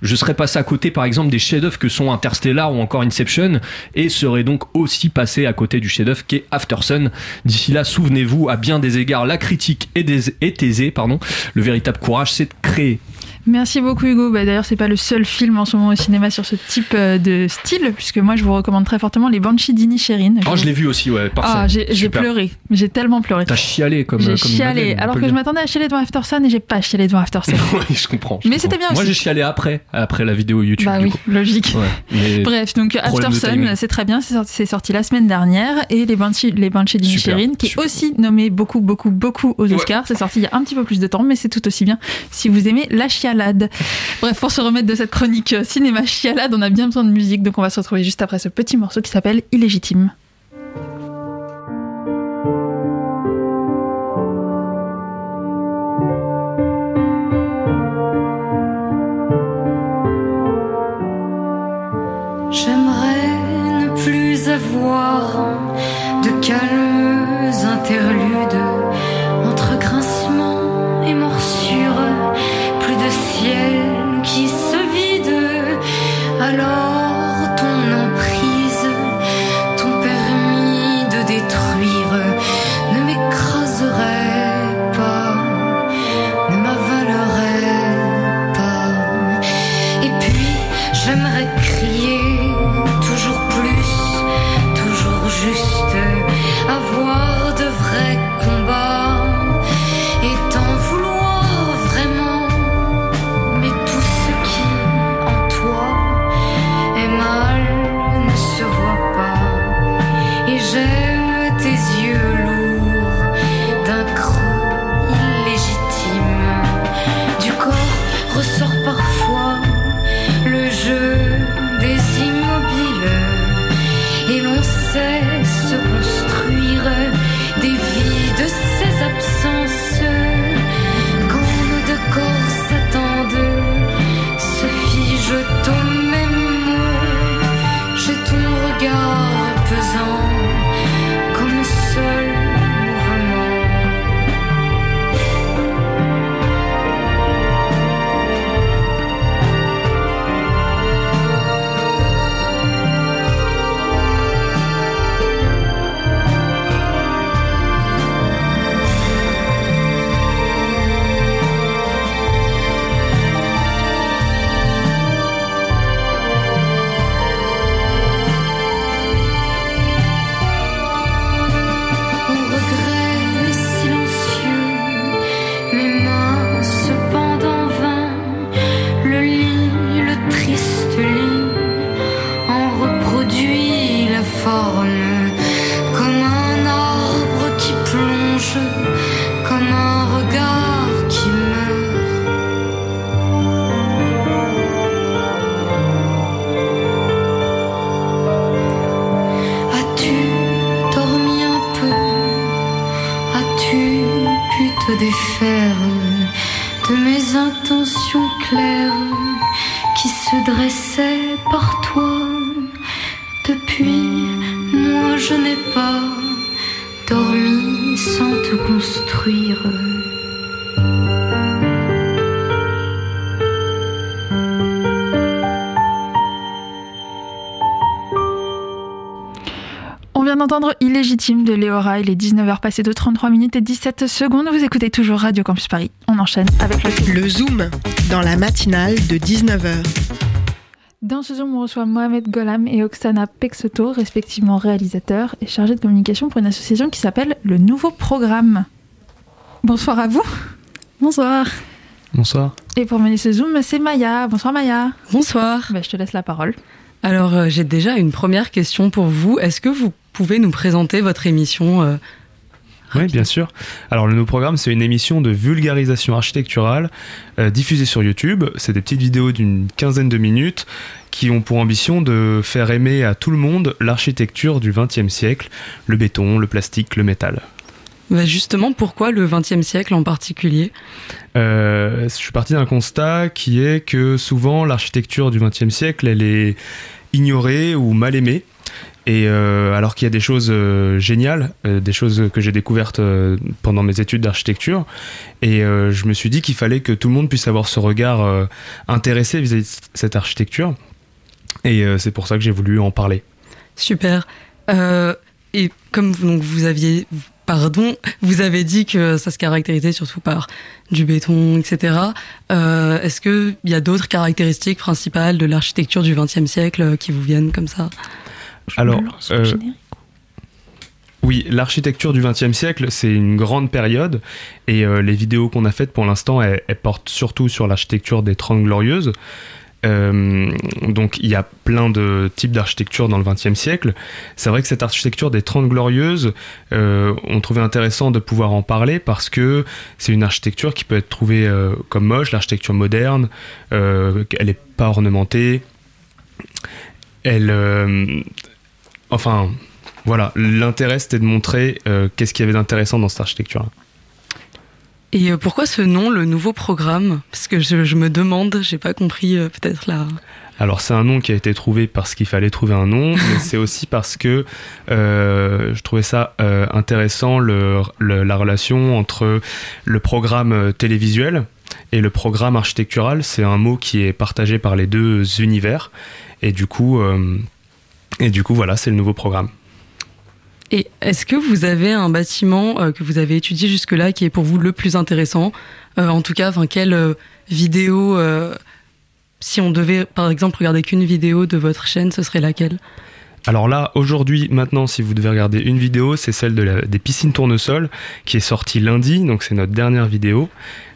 S6: je serais passé à côté par exemple des chefs-d'œuvre que sont Interstellar ou encore Inception et serais donc aussi passé à côté du chef-d'œuvre qu'est Aftersun. D'ici là, souvenez-vous, à bien des égards, la critique est aisée, pardon. Le véritable courage, c'est de créer.
S1: Merci beaucoup Hugo. Bah, D'ailleurs, c'est pas le seul film en ce moment au cinéma sur ce type euh, de style, puisque moi je vous recommande très fortement les Banshees d'Inisherin.
S6: Oh, je l'ai vu aussi, ouais, parfait.
S1: Ah, j'ai pleuré. J'ai tellement pleuré.
S6: T'as chialé comme
S1: J'ai
S6: comme
S1: chialé. Alors que je m'attendais à chialer devant Aftersun et j'ai pas chialé devant Aftersun.
S6: oui, je comprends. je
S1: Mais c'était bien
S6: Moi,
S1: aussi.
S6: j'ai chialé après, après la vidéo YouTube.
S1: bah
S6: du
S1: oui,
S6: coup.
S1: logique.
S6: Ouais,
S1: Bref, donc Aftersun, c'est très bien, c'est sorti, la semaine dernière. Et les Banshees, les Banshees d'Inisherin, qui est aussi nommé beaucoup, beaucoup, beaucoup aux
S6: Ouais.
S1: Oscars. C'est sorti il y a un petit peu plus de temps, mais c'est tout aussi bien si vous aimez la Bref, pour se remettre de cette chronique euh, cinéma chialade, on a bien besoin de musique, donc on va se retrouver juste après ce petit morceau qui s'appelle Illégitime.
S7: J'aimerais ne plus avoir de calmes
S1: Il est 19h passé de 33 minutes et 17 secondes. Vous écoutez toujours Radio Campus Paris. On enchaîne avec le
S8: Le Zoom, dans la matinale de 19h.
S1: Dans ce Zoom, on reçoit Mohamed Golam et Oksana Pexoto, respectivement réalisateurs et chargés de communication pour une association qui s'appelle Le Nouveau Programme. Bonsoir à vous.
S4: Bonsoir.
S6: Bonsoir.
S1: Et pour mener ce Zoom, c'est Maya. Bonsoir Maya.
S9: Bonsoir.
S1: Bah, je te laisse la parole.
S9: Alors, euh, j'ai déjà une première question pour vous. Est-ce que vous pouvez nous présenter votre émission euh,
S10: Oui, bien sûr. Alors, le nouveau programme, c'est une émission de vulgarisation architecturale euh, diffusée sur YouTube. C'est des petites vidéos d'une quinzaine de minutes qui ont pour ambition de faire aimer à tout le monde l'architecture du XXe siècle, le béton, le plastique, le métal.
S9: bah, Justement, pourquoi le XXe siècle en particulier?
S10: Euh, je suis parti d'un constat qui est que souvent l'architecture du XXe siècle, elle est ignorée ou mal aimée. Et euh, alors qu'il y a des choses euh, géniales, euh, des choses que j'ai découvertes pendant mes études d'architecture, et je me suis dit qu'il fallait que tout le monde puisse avoir ce regard intéressé vis-à-vis de cette architecture. Et c'est pour ça que j'ai voulu en parler.
S9: Super. Et comme vous, donc, vous aviez, pardon, vous avez dit que ça se caractérisait surtout par du béton, etc. Est-ce qu'il y a d'autres caractéristiques principales de l'architecture du XXe siècle qui vous viennent comme ça?
S10: Alors, euh, Oui, l'architecture du XXe siècle, c'est une grande période et euh, les vidéos qu'on a faites pour l'instant, elles, elles portent surtout sur l'architecture des Trente Glorieuses. Euh, donc il y a plein de types d'architecture dans le XXe siècle. C'est vrai que cette architecture des Trente Glorieuses, euh, on trouvait intéressant de pouvoir en parler parce que c'est une architecture qui peut être trouvée euh, comme moche, l'architecture moderne, elle n'est pas ornementée, elle... enfin... Voilà, l'intérêt c'était de montrer euh, qu'est-ce qu'il y avait d'intéressant dans cette architecture.
S9: Et euh, pourquoi ce nom, le nouveau programme? Parce que je, je me demande, j'ai pas compris euh, peut-être là.
S10: Alors c'est un nom qui a été trouvé parce qu'il fallait trouver un nom, mais c'est aussi parce que euh, je trouvais ça euh, intéressant le, le- la relation entre le programme télévisuel et le programme architectural. C'est un mot qui est partagé par les deux univers et du coup et du coup voilà c'est le nouveau programme.
S9: Et est-ce que vous avez un bâtiment euh, que vous avez étudié jusque-là qui est pour vous le plus intéressant? Euh, En tout cas, quelle euh, vidéo, si on devait par exemple regarder qu'une vidéo de votre chaîne, ce serait laquelle?
S10: Alors là, aujourd'hui, maintenant, si vous devez regarder une vidéo, c'est celle de des piscines tournesol qui est sortie lundi, donc c'est notre dernière vidéo.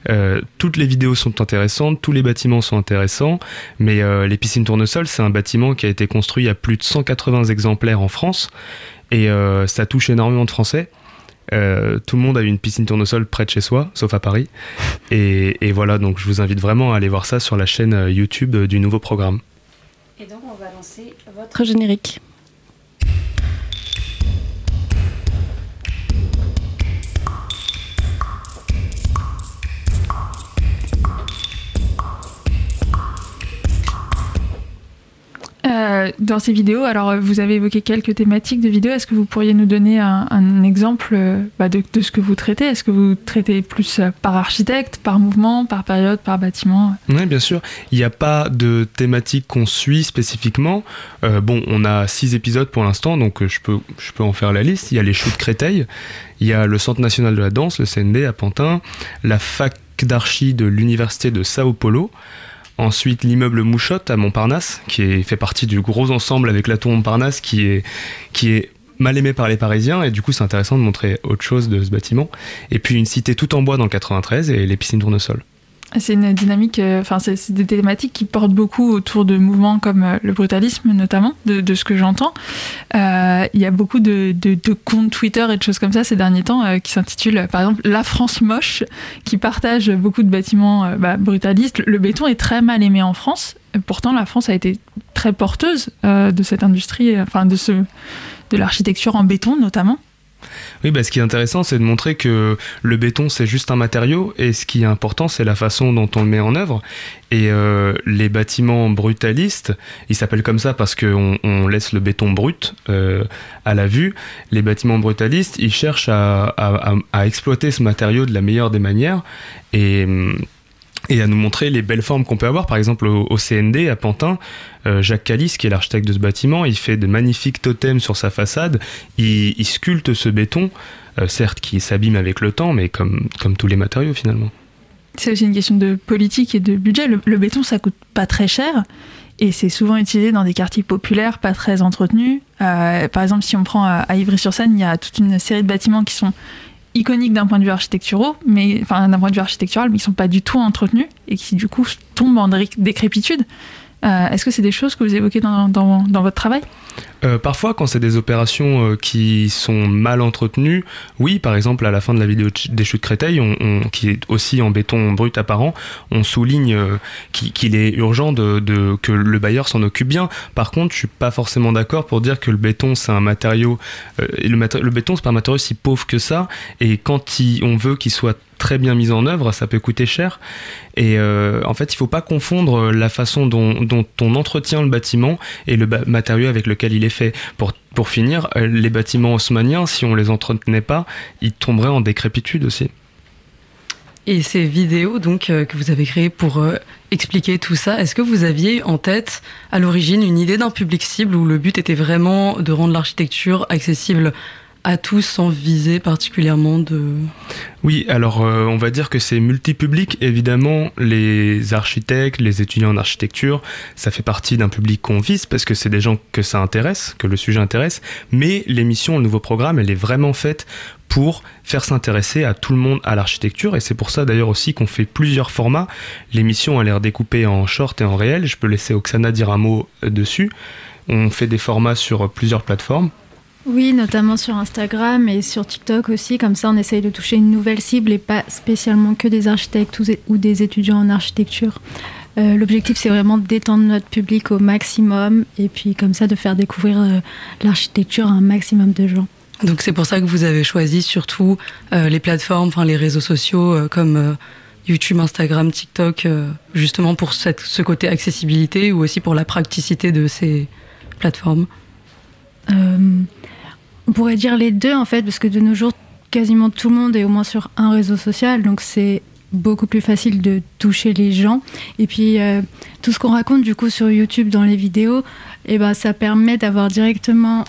S10: Euh, toutes les vidéos sont intéressantes, tous les bâtiments sont intéressants, mais euh, les piscines tournesol, c'est un bâtiment qui a été construit à plus de 180 exemplaires en France, et euh, ça touche énormément de Français. Tout le monde a une piscine tournesol près de chez soi, sauf à Paris. Et, voilà, donc je vous invite vraiment à aller voir ça sur la chaîne YouTube du nouveau programme.
S2: Et donc, on va lancer votre générique.
S1: Euh, dans ces vidéos, alors vous avez évoqué quelques thématiques de vidéos. Est-ce que vous pourriez nous donner un, exemple euh, bah, de, ce que vous traitez? Est-ce que vous traitez plus euh, par architecte, par mouvement, par période, par bâtiment?
S10: Oui, bien sûr. Il n'y a pas de thématique qu'on suit spécifiquement. Bon, on a six épisodes pour l'instant, donc je peux, je peux en faire la liste. Il y a les choux de Créteil, il y a le Centre national de la danse, le CND à Pantin, la fac d'archi de l'Université de Sao Paulo, ensuite l'immeuble Mouchotte à Montparnasse, qui fait partie du gros ensemble avec la tour Montparnasse, qui est, qui est mal aimé par les Parisiens, et du coup c'est intéressant de montrer autre chose de ce bâtiment. Et puis une cité tout en bois dans le 93 et les piscines tournesol.
S1: C'est une dynamique, euh, enfin c'est des thématiques qui portent beaucoup autour de mouvements comme euh, le brutalisme notamment, de, ce que j'entends. Euh, Il y a beaucoup de, comptes Twitter et de choses comme ça ces derniers temps qui s'intitulent par exemple La France moche, qui partagent beaucoup de bâtiments bah, brutalistes. Le béton est très mal aimé en France. Pourtant la France a été très porteuse de cette industrie, enfin de ce de l'architecture en béton notamment.
S10: Oui, bah, ce qui est intéressant, c'est de montrer que le béton, c'est juste un matériau, et ce qui est important, c'est la façon dont on le met en œuvre. Et euh, les bâtiments brutalistes, ils s'appellent comme ça parce qu'on on laisse le béton brut euh, à la vue. Les bâtiments brutalistes, ils cherchent à, exploiter ce matériau de la meilleure des manières et, et à nous montrer les belles formes qu'on peut avoir. Par exemple, au, CND à Pantin, euh, Jacques Calis, qui est l'architecte de ce bâtiment, il fait de magnifiques totems sur sa façade. Il, sculpte ce béton, euh, certes qui s'abîme avec le temps, mais comme, comme tous les matériaux finalement.
S1: C'est aussi une question de politique et de budget. Le, béton, ça coûte pas très cher. Et c'est souvent utilisé dans des quartiers populaires, pas très entretenus. Euh, par exemple, si on prend à Ivry-sur-Seine, il y a toute une série de bâtiments qui sont iconiques d'un point de vue architectural, mais enfin d'un point de vue architectural, mais sont pas du tout entretenus et qui du coup tombent en décrépitude. Euh, Est-ce que c'est des choses que vous évoquez dans, dans, dans votre travail?
S10: Euh, parfois, quand c'est des opérations euh, qui sont mal entretenues, oui, par exemple, à la fin de la vidéo des chutes Créteil, qui est aussi en béton brut apparent, on souligne qu'il est urgent de, que le bailleur s'en occupe bien. Par contre, je suis pas forcément d'accord pour dire que le béton, c'est un matériau. Le, béton, c'est pas un matériau si pauvre que ça. Et quand on veut qu'il soit très bien mis en œuvre, ça peut coûter cher. Et euh, en fait, il faut pas confondre la façon dont, on entretient le bâtiment et le matériau avec lequel il est fait. Pour, finir, euh, les bâtiments haussmanniens, si on les entretenait pas, ils tomberaient en décrépitude aussi.
S9: Et ces vidéos donc euh, que vous avez créées pour expliquer tout ça, est-ce que vous aviez en tête à l'origine une idée d'un public cible où le but était vraiment de rendre l'architecture accessible à tous sans viser particulièrement de...
S10: Oui, alors euh, on va dire que c'est multipublic. Évidemment, les architectes, les étudiants en architecture, ça fait partie d'un public qu'on vise parce que c'est des gens que ça intéresse, que le sujet intéresse. Mais l'émission, le nouveau programme, elle est vraiment faite pour faire s'intéresser à tout le monde à l'architecture et c'est pour ça d'ailleurs aussi qu'on fait plusieurs formats. L'émission a l'air découpée en short et en réel. Je peux laisser Oksana dire un mot dessus. On fait des formats sur plusieurs plateformes.
S11: Oui, notamment sur Instagram et sur TikTok aussi. Comme ça, on essaye de toucher une nouvelle cible et pas spécialement que des architectes ou des étudiants en architecture. Euh, L'objectif, c'est vraiment d'étendre notre public au maximum et puis comme ça de faire découvrir euh, l'architecture à un maximum de gens.
S9: Donc c'est pour ça que vous avez choisi surtout euh, les plateformes, enfin les réseaux sociaux comme YouTube, Instagram, TikTok, justement pour cette, ce côté accessibilité ou aussi pour la praticité de ces plateformes?
S11: On pourrait dire les deux en fait, parce que de nos jours, quasiment tout le monde est au moins sur un réseau social, donc c'est beaucoup plus facile de toucher les gens. Et puis euh, tout ce qu'on raconte du coup sur YouTube dans les vidéos, et ben ça permet d'avoir directement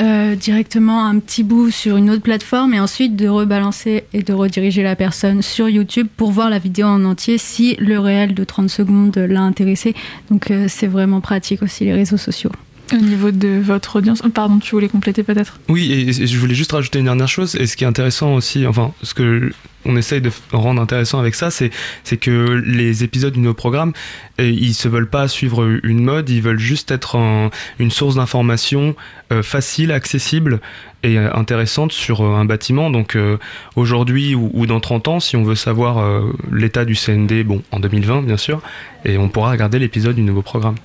S11: euh, directement un petit bout sur une autre plateforme et ensuite de rebalancer et de rediriger la personne sur YouTube pour voir la vidéo en entier si le réel de 30 secondes l'a intéressé. Donc euh, c'est vraiment pratique aussi les réseaux sociaux.
S1: Au niveau de votre audience, pardon, tu voulais compléter peut-être?
S10: Oui, et, je voulais juste rajouter une dernière chose. Et ce qui est intéressant aussi, enfin, ce que on essaye de rendre intéressant avec ça, c'est que les épisodes de nos programmes, ils se veulent pas suivre une mode, ils veulent juste être un, une source d'information euh, facile, accessible et euh, intéressante sur euh, un bâtiment. Donc aujourd'hui ou, dans 30 ans, si on veut savoir l'état du CND, bon, en 2020 bien sûr, et on pourra regarder l'épisode du nouveau programme.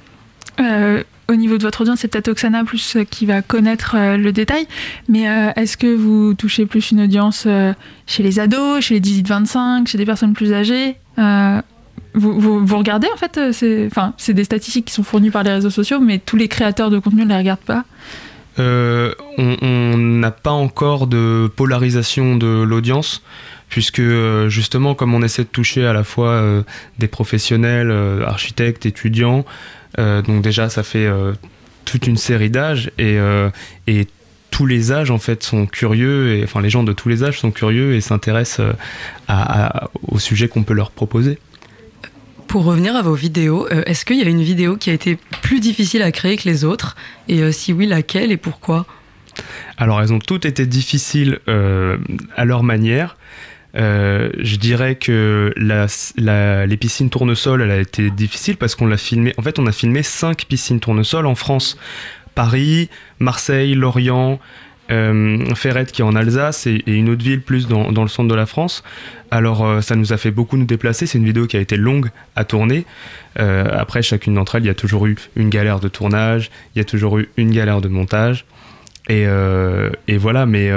S1: Euh, au niveau de votre audience, c'est peut-être Oksana plus euh, qui va connaître euh, le détail, mais est-ce que vous touchez plus une audience chez les ados, chez les 18-25, chez des personnes plus âgées vous, vous, regardez en fait, c'est enfin, des statistiques qui sont fournies par les réseaux sociaux, mais tous les créateurs de contenu ne les regardent pas.
S10: On n'a pas encore de polarisation de l'audience puisque justement comme on essaie de toucher à la fois des professionnels, architectes, étudiants, donc déjà ça fait toute une série d'âges et, et tous les âges en fait sont curieux et enfin les gens de tous les âges sont curieux et s'intéressent à, à, au sujet qu'on peut leur proposer.
S9: Pour revenir à vos vidéos, euh, est-ce qu'il y a une vidéo qui a été plus difficile à créer que les autres Et euh, si oui, laquelle et pourquoi?
S10: Alors elles ont toutes été difficiles euh, à leur manière. Euh, je dirais que la, la, les piscines tournesol, elle a été difficile parce qu'on l'a filmé. En fait, on a filmé cinq piscines tournesol en France Paris, Marseille, Lorient, euh, Ferrette qui est en Alsace et, une autre ville plus dans, le centre de la France. Alors euh, ça nous a fait beaucoup nous déplacer. C'est une vidéo qui a été longue à tourner. Euh, après chacune d'entre elles, il y a toujours eu une galère de tournage, il y a toujours eu une galère de montage. Et voilà, mais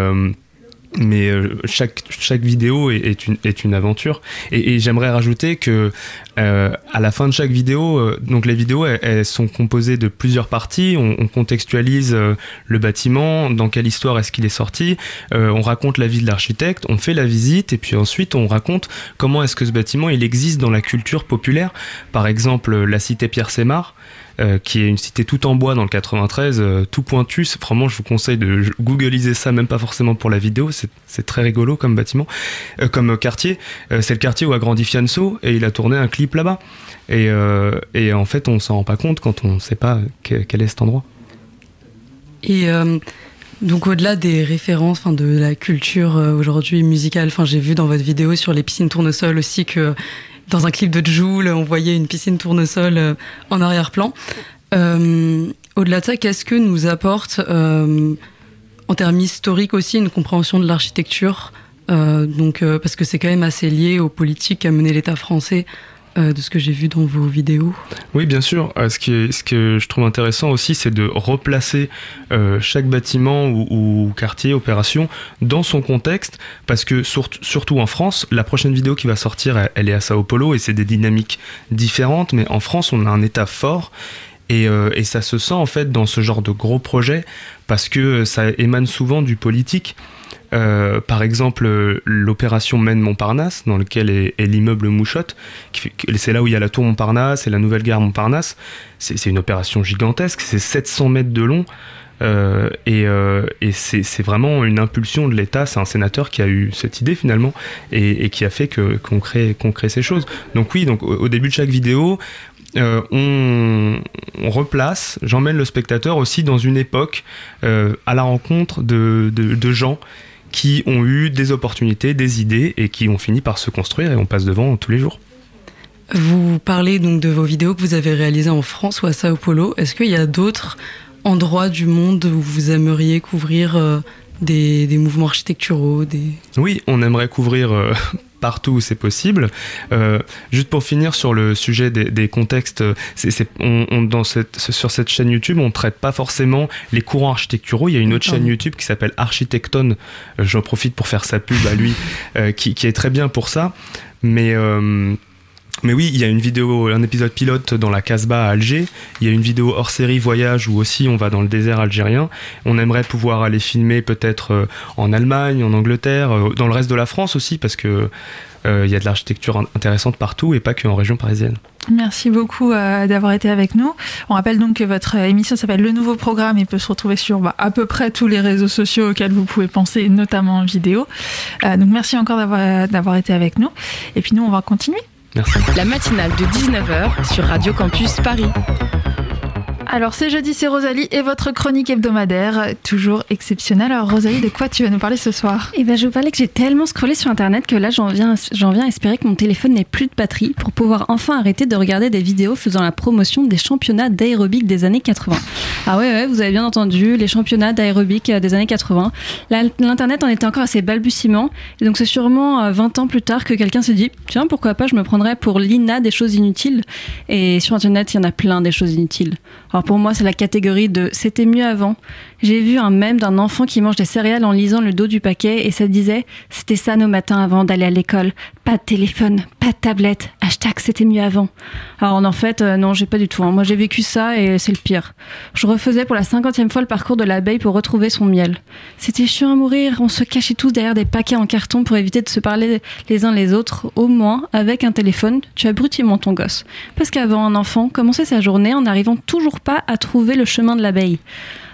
S10: mais euh, chaque, chaque vidéo est, une, est une aventure. Et, j'aimerais rajouter que euh, à la fin de chaque vidéo, euh, donc les vidéos elles, sont composées de plusieurs parties. On, contextualise le bâtiment, dans quelle histoire est-ce qu'il est sorti. on raconte la vie de l'architecte, on fait la visite et puis ensuite on raconte comment est-ce que ce bâtiment il existe dans la culture populaire. Par exemple, la cité Pierre Sémar. Euh, qui est une cité tout en bois dans le 93, euh, tout pointu. Vraiment, je vous conseille de googliser ça, même pas forcément pour la vidéo. C'est très rigolo comme bâtiment, euh, comme quartier. c'est le quartier où a grandi Fianso et il a tourné un clip là-bas. Et, en fait, on s'en rend pas compte quand on ne sait pas quel est cet endroit.
S9: Et donc au-delà des références, enfin de la culture aujourd'hui musicale, enfin j'ai vu dans votre vidéo sur les piscines tournesol aussi que dans un clip de Joule, on voyait une piscine tournesol euh, en arrière-plan. Euh, au-delà de ça, qu'est-ce que nous apporte, euh, en termes historiques aussi, une compréhension de l'architecture donc, parce que c'est quand même assez lié aux politiques qu'a mené l'État français euh, de ce que j'ai vu dans vos vidéos
S10: Oui, bien sûr. Euh, ce, que je trouve intéressant aussi, c'est de replacer euh, chaque bâtiment ou, quartier, opération, dans son contexte, parce que surtout en France, la prochaine vidéo qui va sortir, elle, est à Sao Paulo, et c'est des dynamiques différentes, mais en France, on a un État fort. Et, et, ça se sent en fait dans ce genre de gros projets parce que ça émane souvent du politique. Euh, par exemple, l'opération Maine Montparnasse, dans lequel est, l'immeuble Mouchotte. C'est là où il y a la tour Montparnasse et la nouvelle gare Montparnasse. C'est une opération gigantesque, c'est 700 mètres de long. Euh, et, euh, c'est vraiment une impulsion de l'État. C'est un sénateur qui a eu cette idée finalement et, qui a fait qu'on crée, ces choses. Donc oui, donc au, début de chaque vidéo, on, replace, j'emmène le spectateur aussi dans une époque à la rencontre de gens qui ont eu des opportunités, des idées et qui ont fini par se construire et on passe devant tous les jours.
S9: Vous parlez donc de vos vidéos que vous avez réalisées en France ou à Sao Paulo. Est-ce qu'il y a d'autres endroits du monde où vous aimeriez couvrir euh, des, mouvements architecturaux des...
S10: Oui, on aimerait couvrir euh, partout où c'est possible. Euh, juste pour finir sur le sujet des, contextes, on, dans cette, sur cette chaîne YouTube, on ne traite pas forcément les courants architecturaux. Il y a une autre chaîne YouTube qui s'appelle Architectone. Euh, j'en profite pour faire sa pub à lui, euh, qui, qui, est très bien pour ça. Mais mais oui, il y a une vidéo, un épisode pilote dans la Casbah à Alger. Il y a une vidéo hors série voyage où aussi on va dans le désert algérien. On aimerait pouvoir aller filmer peut-être euh, en Allemagne, en Angleterre, euh, dans le reste de la France aussi parce que euh, il y a de l'architecture intéressante partout et pas qu'en région parisienne.
S1: Merci beaucoup d'avoir été avec nous. On rappelle donc que votre émission s'appelle Le Nouveau Programme et peut se retrouver sur bah, à peu près tous les réseaux sociaux auxquels vous pouvez penser, notamment en vidéo. donc merci encore d'avoir été avec nous. Et puis nous, on va continuer.
S2: La matinale de 19h sur Radio Campus Paris.
S1: Alors c'est jeudi, c'est Rosalie et votre chronique hebdomadaire, toujours exceptionnelle. Alors Rosalie, de quoi tu vas nous parler ce soir?
S12: Eh ben je vous parlais que j'ai tellement scrollé sur internet que là j'en viens, j'en viens à espérer que mon téléphone n'ait plus de batterie pour pouvoir enfin arrêter de regarder des vidéos faisant la promotion des championnats d'aérobic des années 80. Ah ouais, ouais, vous avez bien entendu, les championnats d'aérobic euh, des années 80. L'internet en était encore assez balbutiement et donc c'est sûrement 20 euh, ans plus tard que quelqu'un s'est dit tiens pourquoi pas je me prendrais pour l'INA des choses inutiles et sur internet il y en a plein des choses inutiles. Alors pour moi, c'est la catégorie de c'était mieux avant. J'ai vu un mème d'un enfant qui mange des céréales en lisant le dos du paquet et ça disait c'était ça nos matins avant d'aller à l'école. Pas de téléphone, pas de tablette. Hashtag c'était mieux avant. Alors en fait, euh, non, j'ai pas du tout. Hein. Moi j'ai vécu ça et c'est le pire. Je refaisais pour la cinquantième fois le parcours de l'abeille pour retrouver son miel. C'était chiant à mourir. On se cachait tous derrière des paquets en carton pour éviter de se parler les uns les autres. Au moins, avec un téléphone, tu as brutilement ton gosse. Parce qu'avant, un enfant commençait sa journée en n'arrivant toujours pas à trouver le chemin de l'abeille.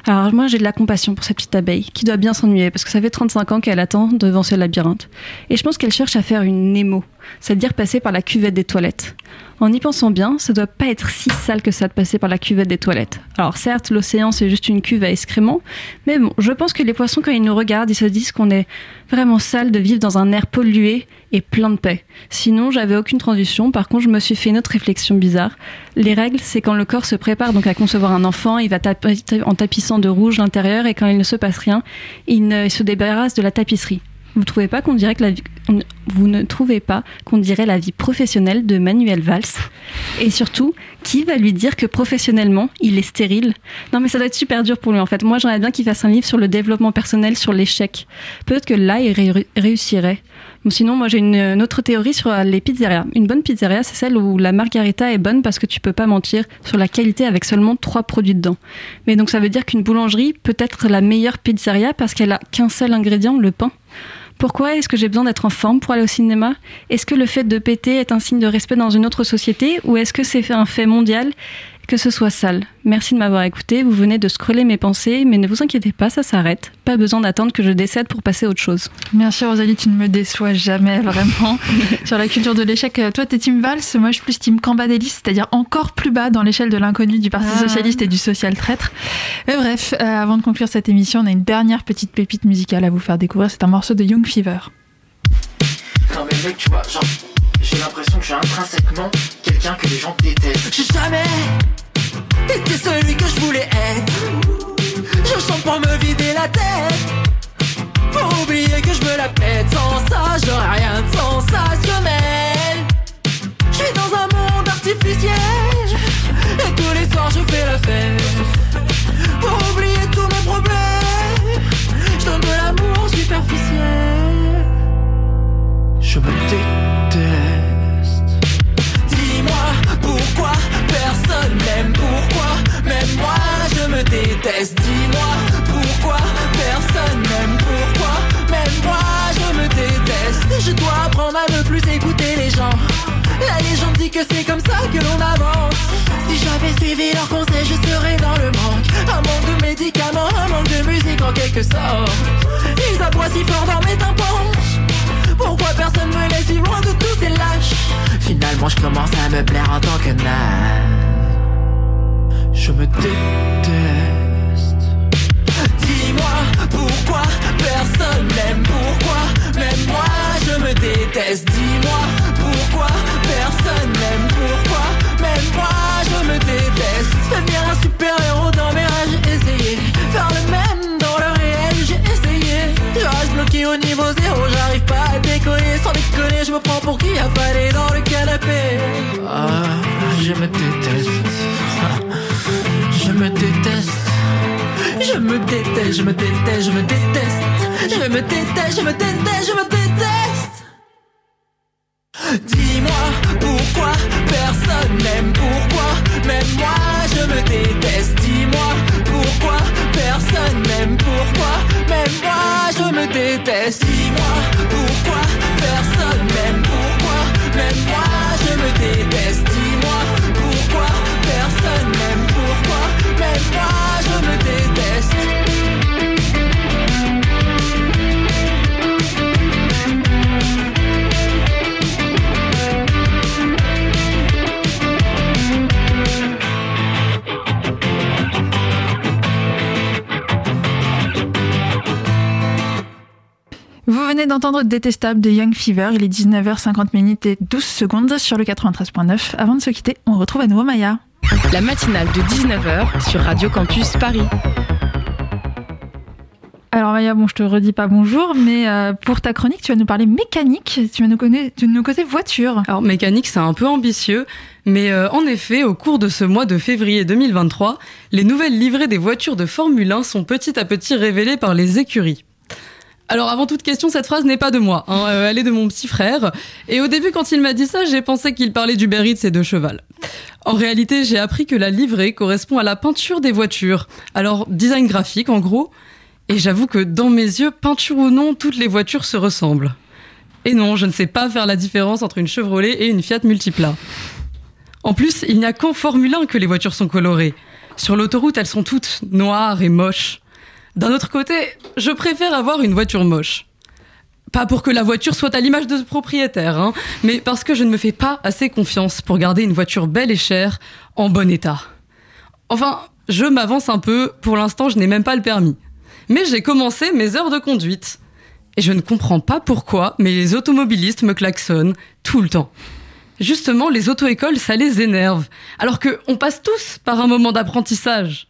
S12: Alors moi j'ai de la compassion pour cette petite abeille qui doit bien s'ennuyer parce que ça fait 35 ans qu'elle attend devant ce labyrinthe. Et je pense qu'elle cherche à faire une Nemo, c'est-à-dire passer par la cuvette des toilettes. En y pensant bien, ça doit pas être si sale que ça de passer par la cuvette des toilettes. Alors certes, l'océan c'est juste une cuve à excréments, mais bon, je pense que les poissons quand ils nous regardent, ils se disent qu'on est vraiment sale de vivre dans un air pollué et plein de paix. Sinon, j'avais aucune transition. Par contre, je me suis fait une autre réflexion bizarre. Les règles, c'est quand le corps se prépare donc à concevoir un enfant, il va en tapissant de rouge l'intérieur et quand il ne se passe rien, il, il se débarrasse de la tapisserie. Vous trouvez pas qu'on dirait la vous ne trouvez pas qu'on dirait la vie professionnelle de Manuel Valls? Et surtout, qui va lui dire que professionnellement, il est stérile? Non, mais ça doit être super dur pour lui en fait. Moi, j'aimerais bien qu'il fasse un livre sur le développement personnel, sur l'échec. Peut-être que là, il réussirait. sinon, moi, j'ai une, autre théorie sur les pizzerias. Une bonne pizzeria, c'est celle où la margarita est bonne parce que tu peux pas mentir sur la qualité avec seulement trois produits dedans. Mais donc, ça veut dire qu'une boulangerie peut être la meilleure pizzeria parce qu'elle a qu'un seul ingrédient, le pain. Pourquoi est-ce que j'ai besoin d'être en forme pour aller au cinéma? Est-ce que le fait de péter est un signe de respect dans une autre société? Ou est-ce que c'est un fait mondial? Que ce soit sale. Merci de m'avoir écouté, vous venez de scroller mes pensées, mais ne vous inquiétez pas, ça s'arrête. Pas besoin d'attendre que je décède pour passer à autre chose.
S1: Merci Rosalie, tu ne me déçois jamais, vraiment. Sur la culture de l'échec, toi t'es Team Valls, moi je suis plus Team Cambadélis, c'est-à-dire encore plus bas dans l'échelle de l'inconnu du Parti ah. Socialiste et du Social Traître. Mais bref, euh, avant de conclure cette émission, on a une dernière petite pépite musicale à vous faire découvrir, c'est un morceau de Young Fever.
S13: Non mais mec, tu vois, genre, j'ai l'impression que je suis intrinsèquement quelqu'un que les gens détestent. J'ai jamais été celui que je voulais être. Je chante pour me vider la tête. Pour oublier que je me la pète. Sans ça, j'aurais rien de sensationnel. Je suis dans un monde artificiel. Et tous les soirs, je fais la fête. Pour oublier tous mes problèmes. Je donne de l'amour superficiel. Je me déteste. Déteste. Dis-moi pourquoi personne m'aime, pourquoi même moi je me déteste. Je dois apprendre à ne plus écouter les gens. La légende dit que c'est comme ça que l'on avance. Si j'avais suivi leurs conseils, je serais dans le manque. Un manque de médicaments, un manque de musique en quelque sorte. Ils aboient si fort dans mes tympans. Pourquoi personne me laisse vivre loin de tous ces lâches? Finalement je commence à me plaire en tant que naze Je me déteste. Dis-moi pourquoi personne m'aime Pourquoi même moi je me déteste. Dis-moi pourquoi personne m'aime Pourquoi même moi je me déteste. Devenir un super héros dans mes rages j'ai essayé. Faire le même dans le réel j'ai essayé. Je reste bloqué au niveau zéro J'arrive pas à décoller. Sans déconner Je me prends pour qui? A fallu dans le canapé. Ah je me déteste me déteste je me déteste, je me déteste, je me déteste, je me déteste, je me déteste, je me déteste. Dis-moi pourquoi personne m'aime, pourquoi même moi je me déteste. Dis-moi pourquoi personne m'aime, pourquoi même moi je me déteste. Dis-moi pourquoi
S1: d'entendre Détestable de Young Fever, il est 19h50 minutes et 12 secondes sur le 93.9. Avant de se quitter, on retrouve à nouveau Maya.
S2: La matinale de 19h sur Radio Campus Paris.
S1: Alors Maya, bon, je te redis pas bonjour, mais euh, pour ta chronique, tu vas nous parler mécanique, tu vas nous, connaître, tu nous causer voiture.
S9: Alors mécanique, c'est un peu ambitieux, mais euh, en effet, au cours de ce mois de février 2023, les nouvelles livrées des voitures de Formule 1 sont petit à petit révélées par les écuries. Alors avant toute question, cette phrase n'est pas de moi, hein, euh, elle est de mon petit frère. Et au début, quand il m'a dit ça, j'ai pensé qu'il parlait du Eats et de cheval. En réalité, j'ai appris que la livrée correspond à la peinture des voitures. Alors design graphique en gros. Et j'avoue que dans mes yeux, peinture ou non, toutes les voitures se ressemblent. Et non, je ne sais pas faire la différence entre une Chevrolet et une Fiat Multipla. En plus, il n'y a qu'en Formule 1 que les voitures sont colorées. Sur l'autoroute, elles sont toutes noires et moches. D'un autre côté, je préfère avoir une voiture moche. Pas pour que la voiture soit à l'image de ce propriétaire, hein, mais parce que je ne me fais pas assez confiance pour garder une voiture belle et chère en bon état. Enfin, je m'avance un peu, pour l'instant je n'ai même pas le permis. Mais j'ai commencé mes heures de conduite. Et je ne comprends pas pourquoi, les automobilistes me klaxonnent tout le temps. Justement, les auto-écoles, ça les énerve. Alors que on passe tous par un moment d'apprentissage.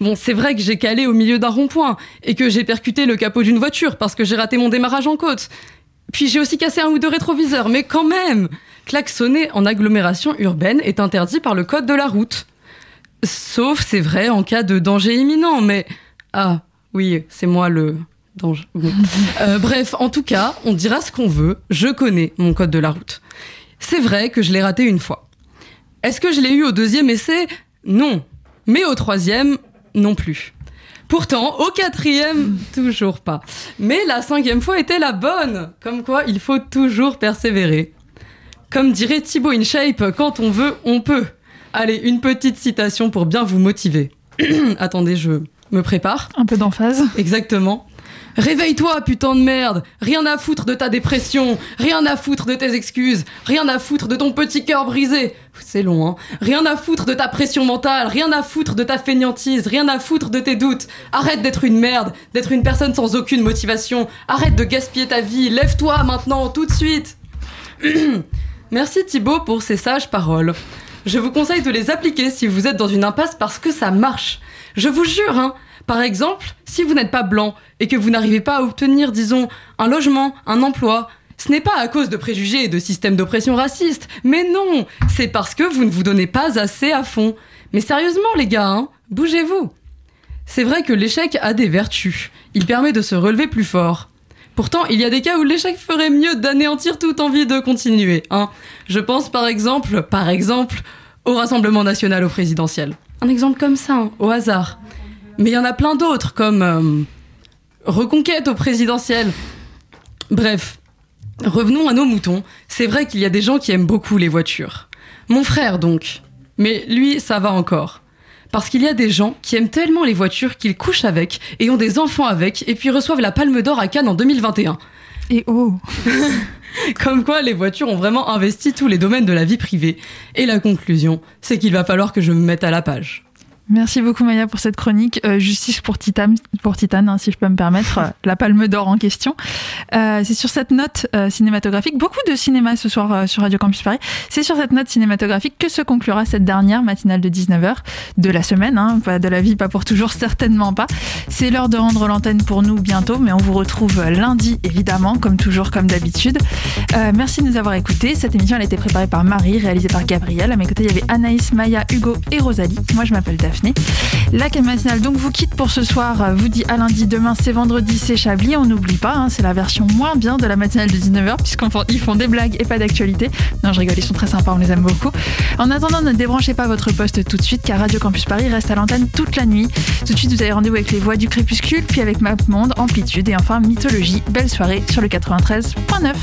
S9: Bon, c'est vrai que j'ai calé au milieu d'un rond-point et que j'ai percuté le capot d'une voiture parce que j'ai raté mon démarrage en côte. Puis j'ai aussi cassé un ou deux rétroviseurs, mais quand même Klaxonner en agglomération urbaine est interdit par le code de la route. Sauf, c'est vrai, en cas de danger imminent, mais... Ah, oui, c'est moi le danger. Bon. Euh, bref, en tout cas, on dira ce qu'on veut, je connais mon code de la route. C'est vrai que je l'ai raté une fois. Est-ce que je l'ai eu au deuxième essai? Non. Mais au troisième, non plus. Pourtant, au quatrième, toujours pas. Mais la cinquième fois était la bonne. Comme quoi, il faut toujours persévérer. Comme dirait Thibaut InShape, quand on veut, on peut. Allez, une petite citation pour bien vous motiver. Attendez, je me prépare.
S1: Un peu d'emphase.
S9: Exactement. Réveille-toi, putain de merde Rien à foutre de ta dépression, rien à foutre de tes excuses, rien à foutre de ton petit cœur brisé. C'est long, hein Rien à foutre de ta pression mentale, rien à foutre de ta fainéantise, rien à foutre de tes doutes. Arrête d'être une merde, d'être une personne sans aucune motivation. Arrête de gaspiller ta vie, lève-toi maintenant, tout de suite Merci Thibaut pour ces sages paroles. Je vous conseille de les appliquer si vous êtes dans une impasse parce que ça marche. Je vous jure, hein par exemple, si vous n'êtes pas blanc et que vous n'arrivez pas à obtenir, disons, un logement, un emploi, ce n'est pas à cause de préjugés et de systèmes d'oppression raciste, mais non, c'est parce que vous ne vous donnez pas assez à fond. Mais sérieusement les gars, hein, bougez-vous. C'est vrai que l'échec a des vertus. Il permet de se relever plus fort. Pourtant, il y a des cas où l'échec ferait mieux d'anéantir toute envie de continuer. Hein. Je pense par exemple, par exemple, au Rassemblement national au présidentiel. Un exemple comme ça, hein, au hasard. Mais il y en a plein d'autres, comme euh, Reconquête au présidentiel. Bref, revenons à nos moutons. C'est vrai qu'il y a des gens qui aiment beaucoup les voitures. Mon frère donc. Mais lui, ça va encore. Parce qu'il y a des gens qui aiment tellement les voitures qu'ils couchent avec et ont des enfants avec et puis reçoivent la Palme d'Or à Cannes en 2021.
S1: Et oh
S9: Comme quoi les voitures ont vraiment investi tous les domaines de la vie privée. Et la conclusion, c'est qu'il va falloir que je me mette à la page.
S1: Merci beaucoup Maya pour cette chronique. Euh, justice pour Titane, pour Titane hein, si je peux me permettre, euh, la palme d'or en question. Euh, c'est sur cette note euh, cinématographique, beaucoup de cinéma ce soir sur Radio Campus Paris, c'est sur cette note cinématographique que se conclura cette dernière matinale de 19h de la semaine, hein, pas de la vie, pas pour toujours, certainement pas. C'est l'heure de rendre l'antenne pour nous bientôt, mais on vous retrouve lundi évidemment, comme toujours, comme d'habitude. Merci de nous avoir écoutés. Cette émission elle a été préparée par Marie, réalisée par Gabriel. À mes côtés, il y avait Anaïs, Maya, Hugo et Rosalie. Moi je m'appelle Daphné. La matinale donc vous quitte pour ce soir, vous dit à lundi, demain c'est vendredi, c'est Chablis, on n'oublie pas, hein, c'est la version moins bien de la matinale de 19h puisqu'ils font des blagues et pas d'actualité. Non je rigole, ils sont très sympas, on les aime beaucoup. En attendant, ne débranchez pas votre poste tout de suite car Radio Campus Paris reste à l'antenne toute la nuit. Tout de suite vous avez rendez-vous avec les voix du crépuscule, puis avec Map Monde, Amplitude et enfin Mythologie. Belle soirée sur le 93.9.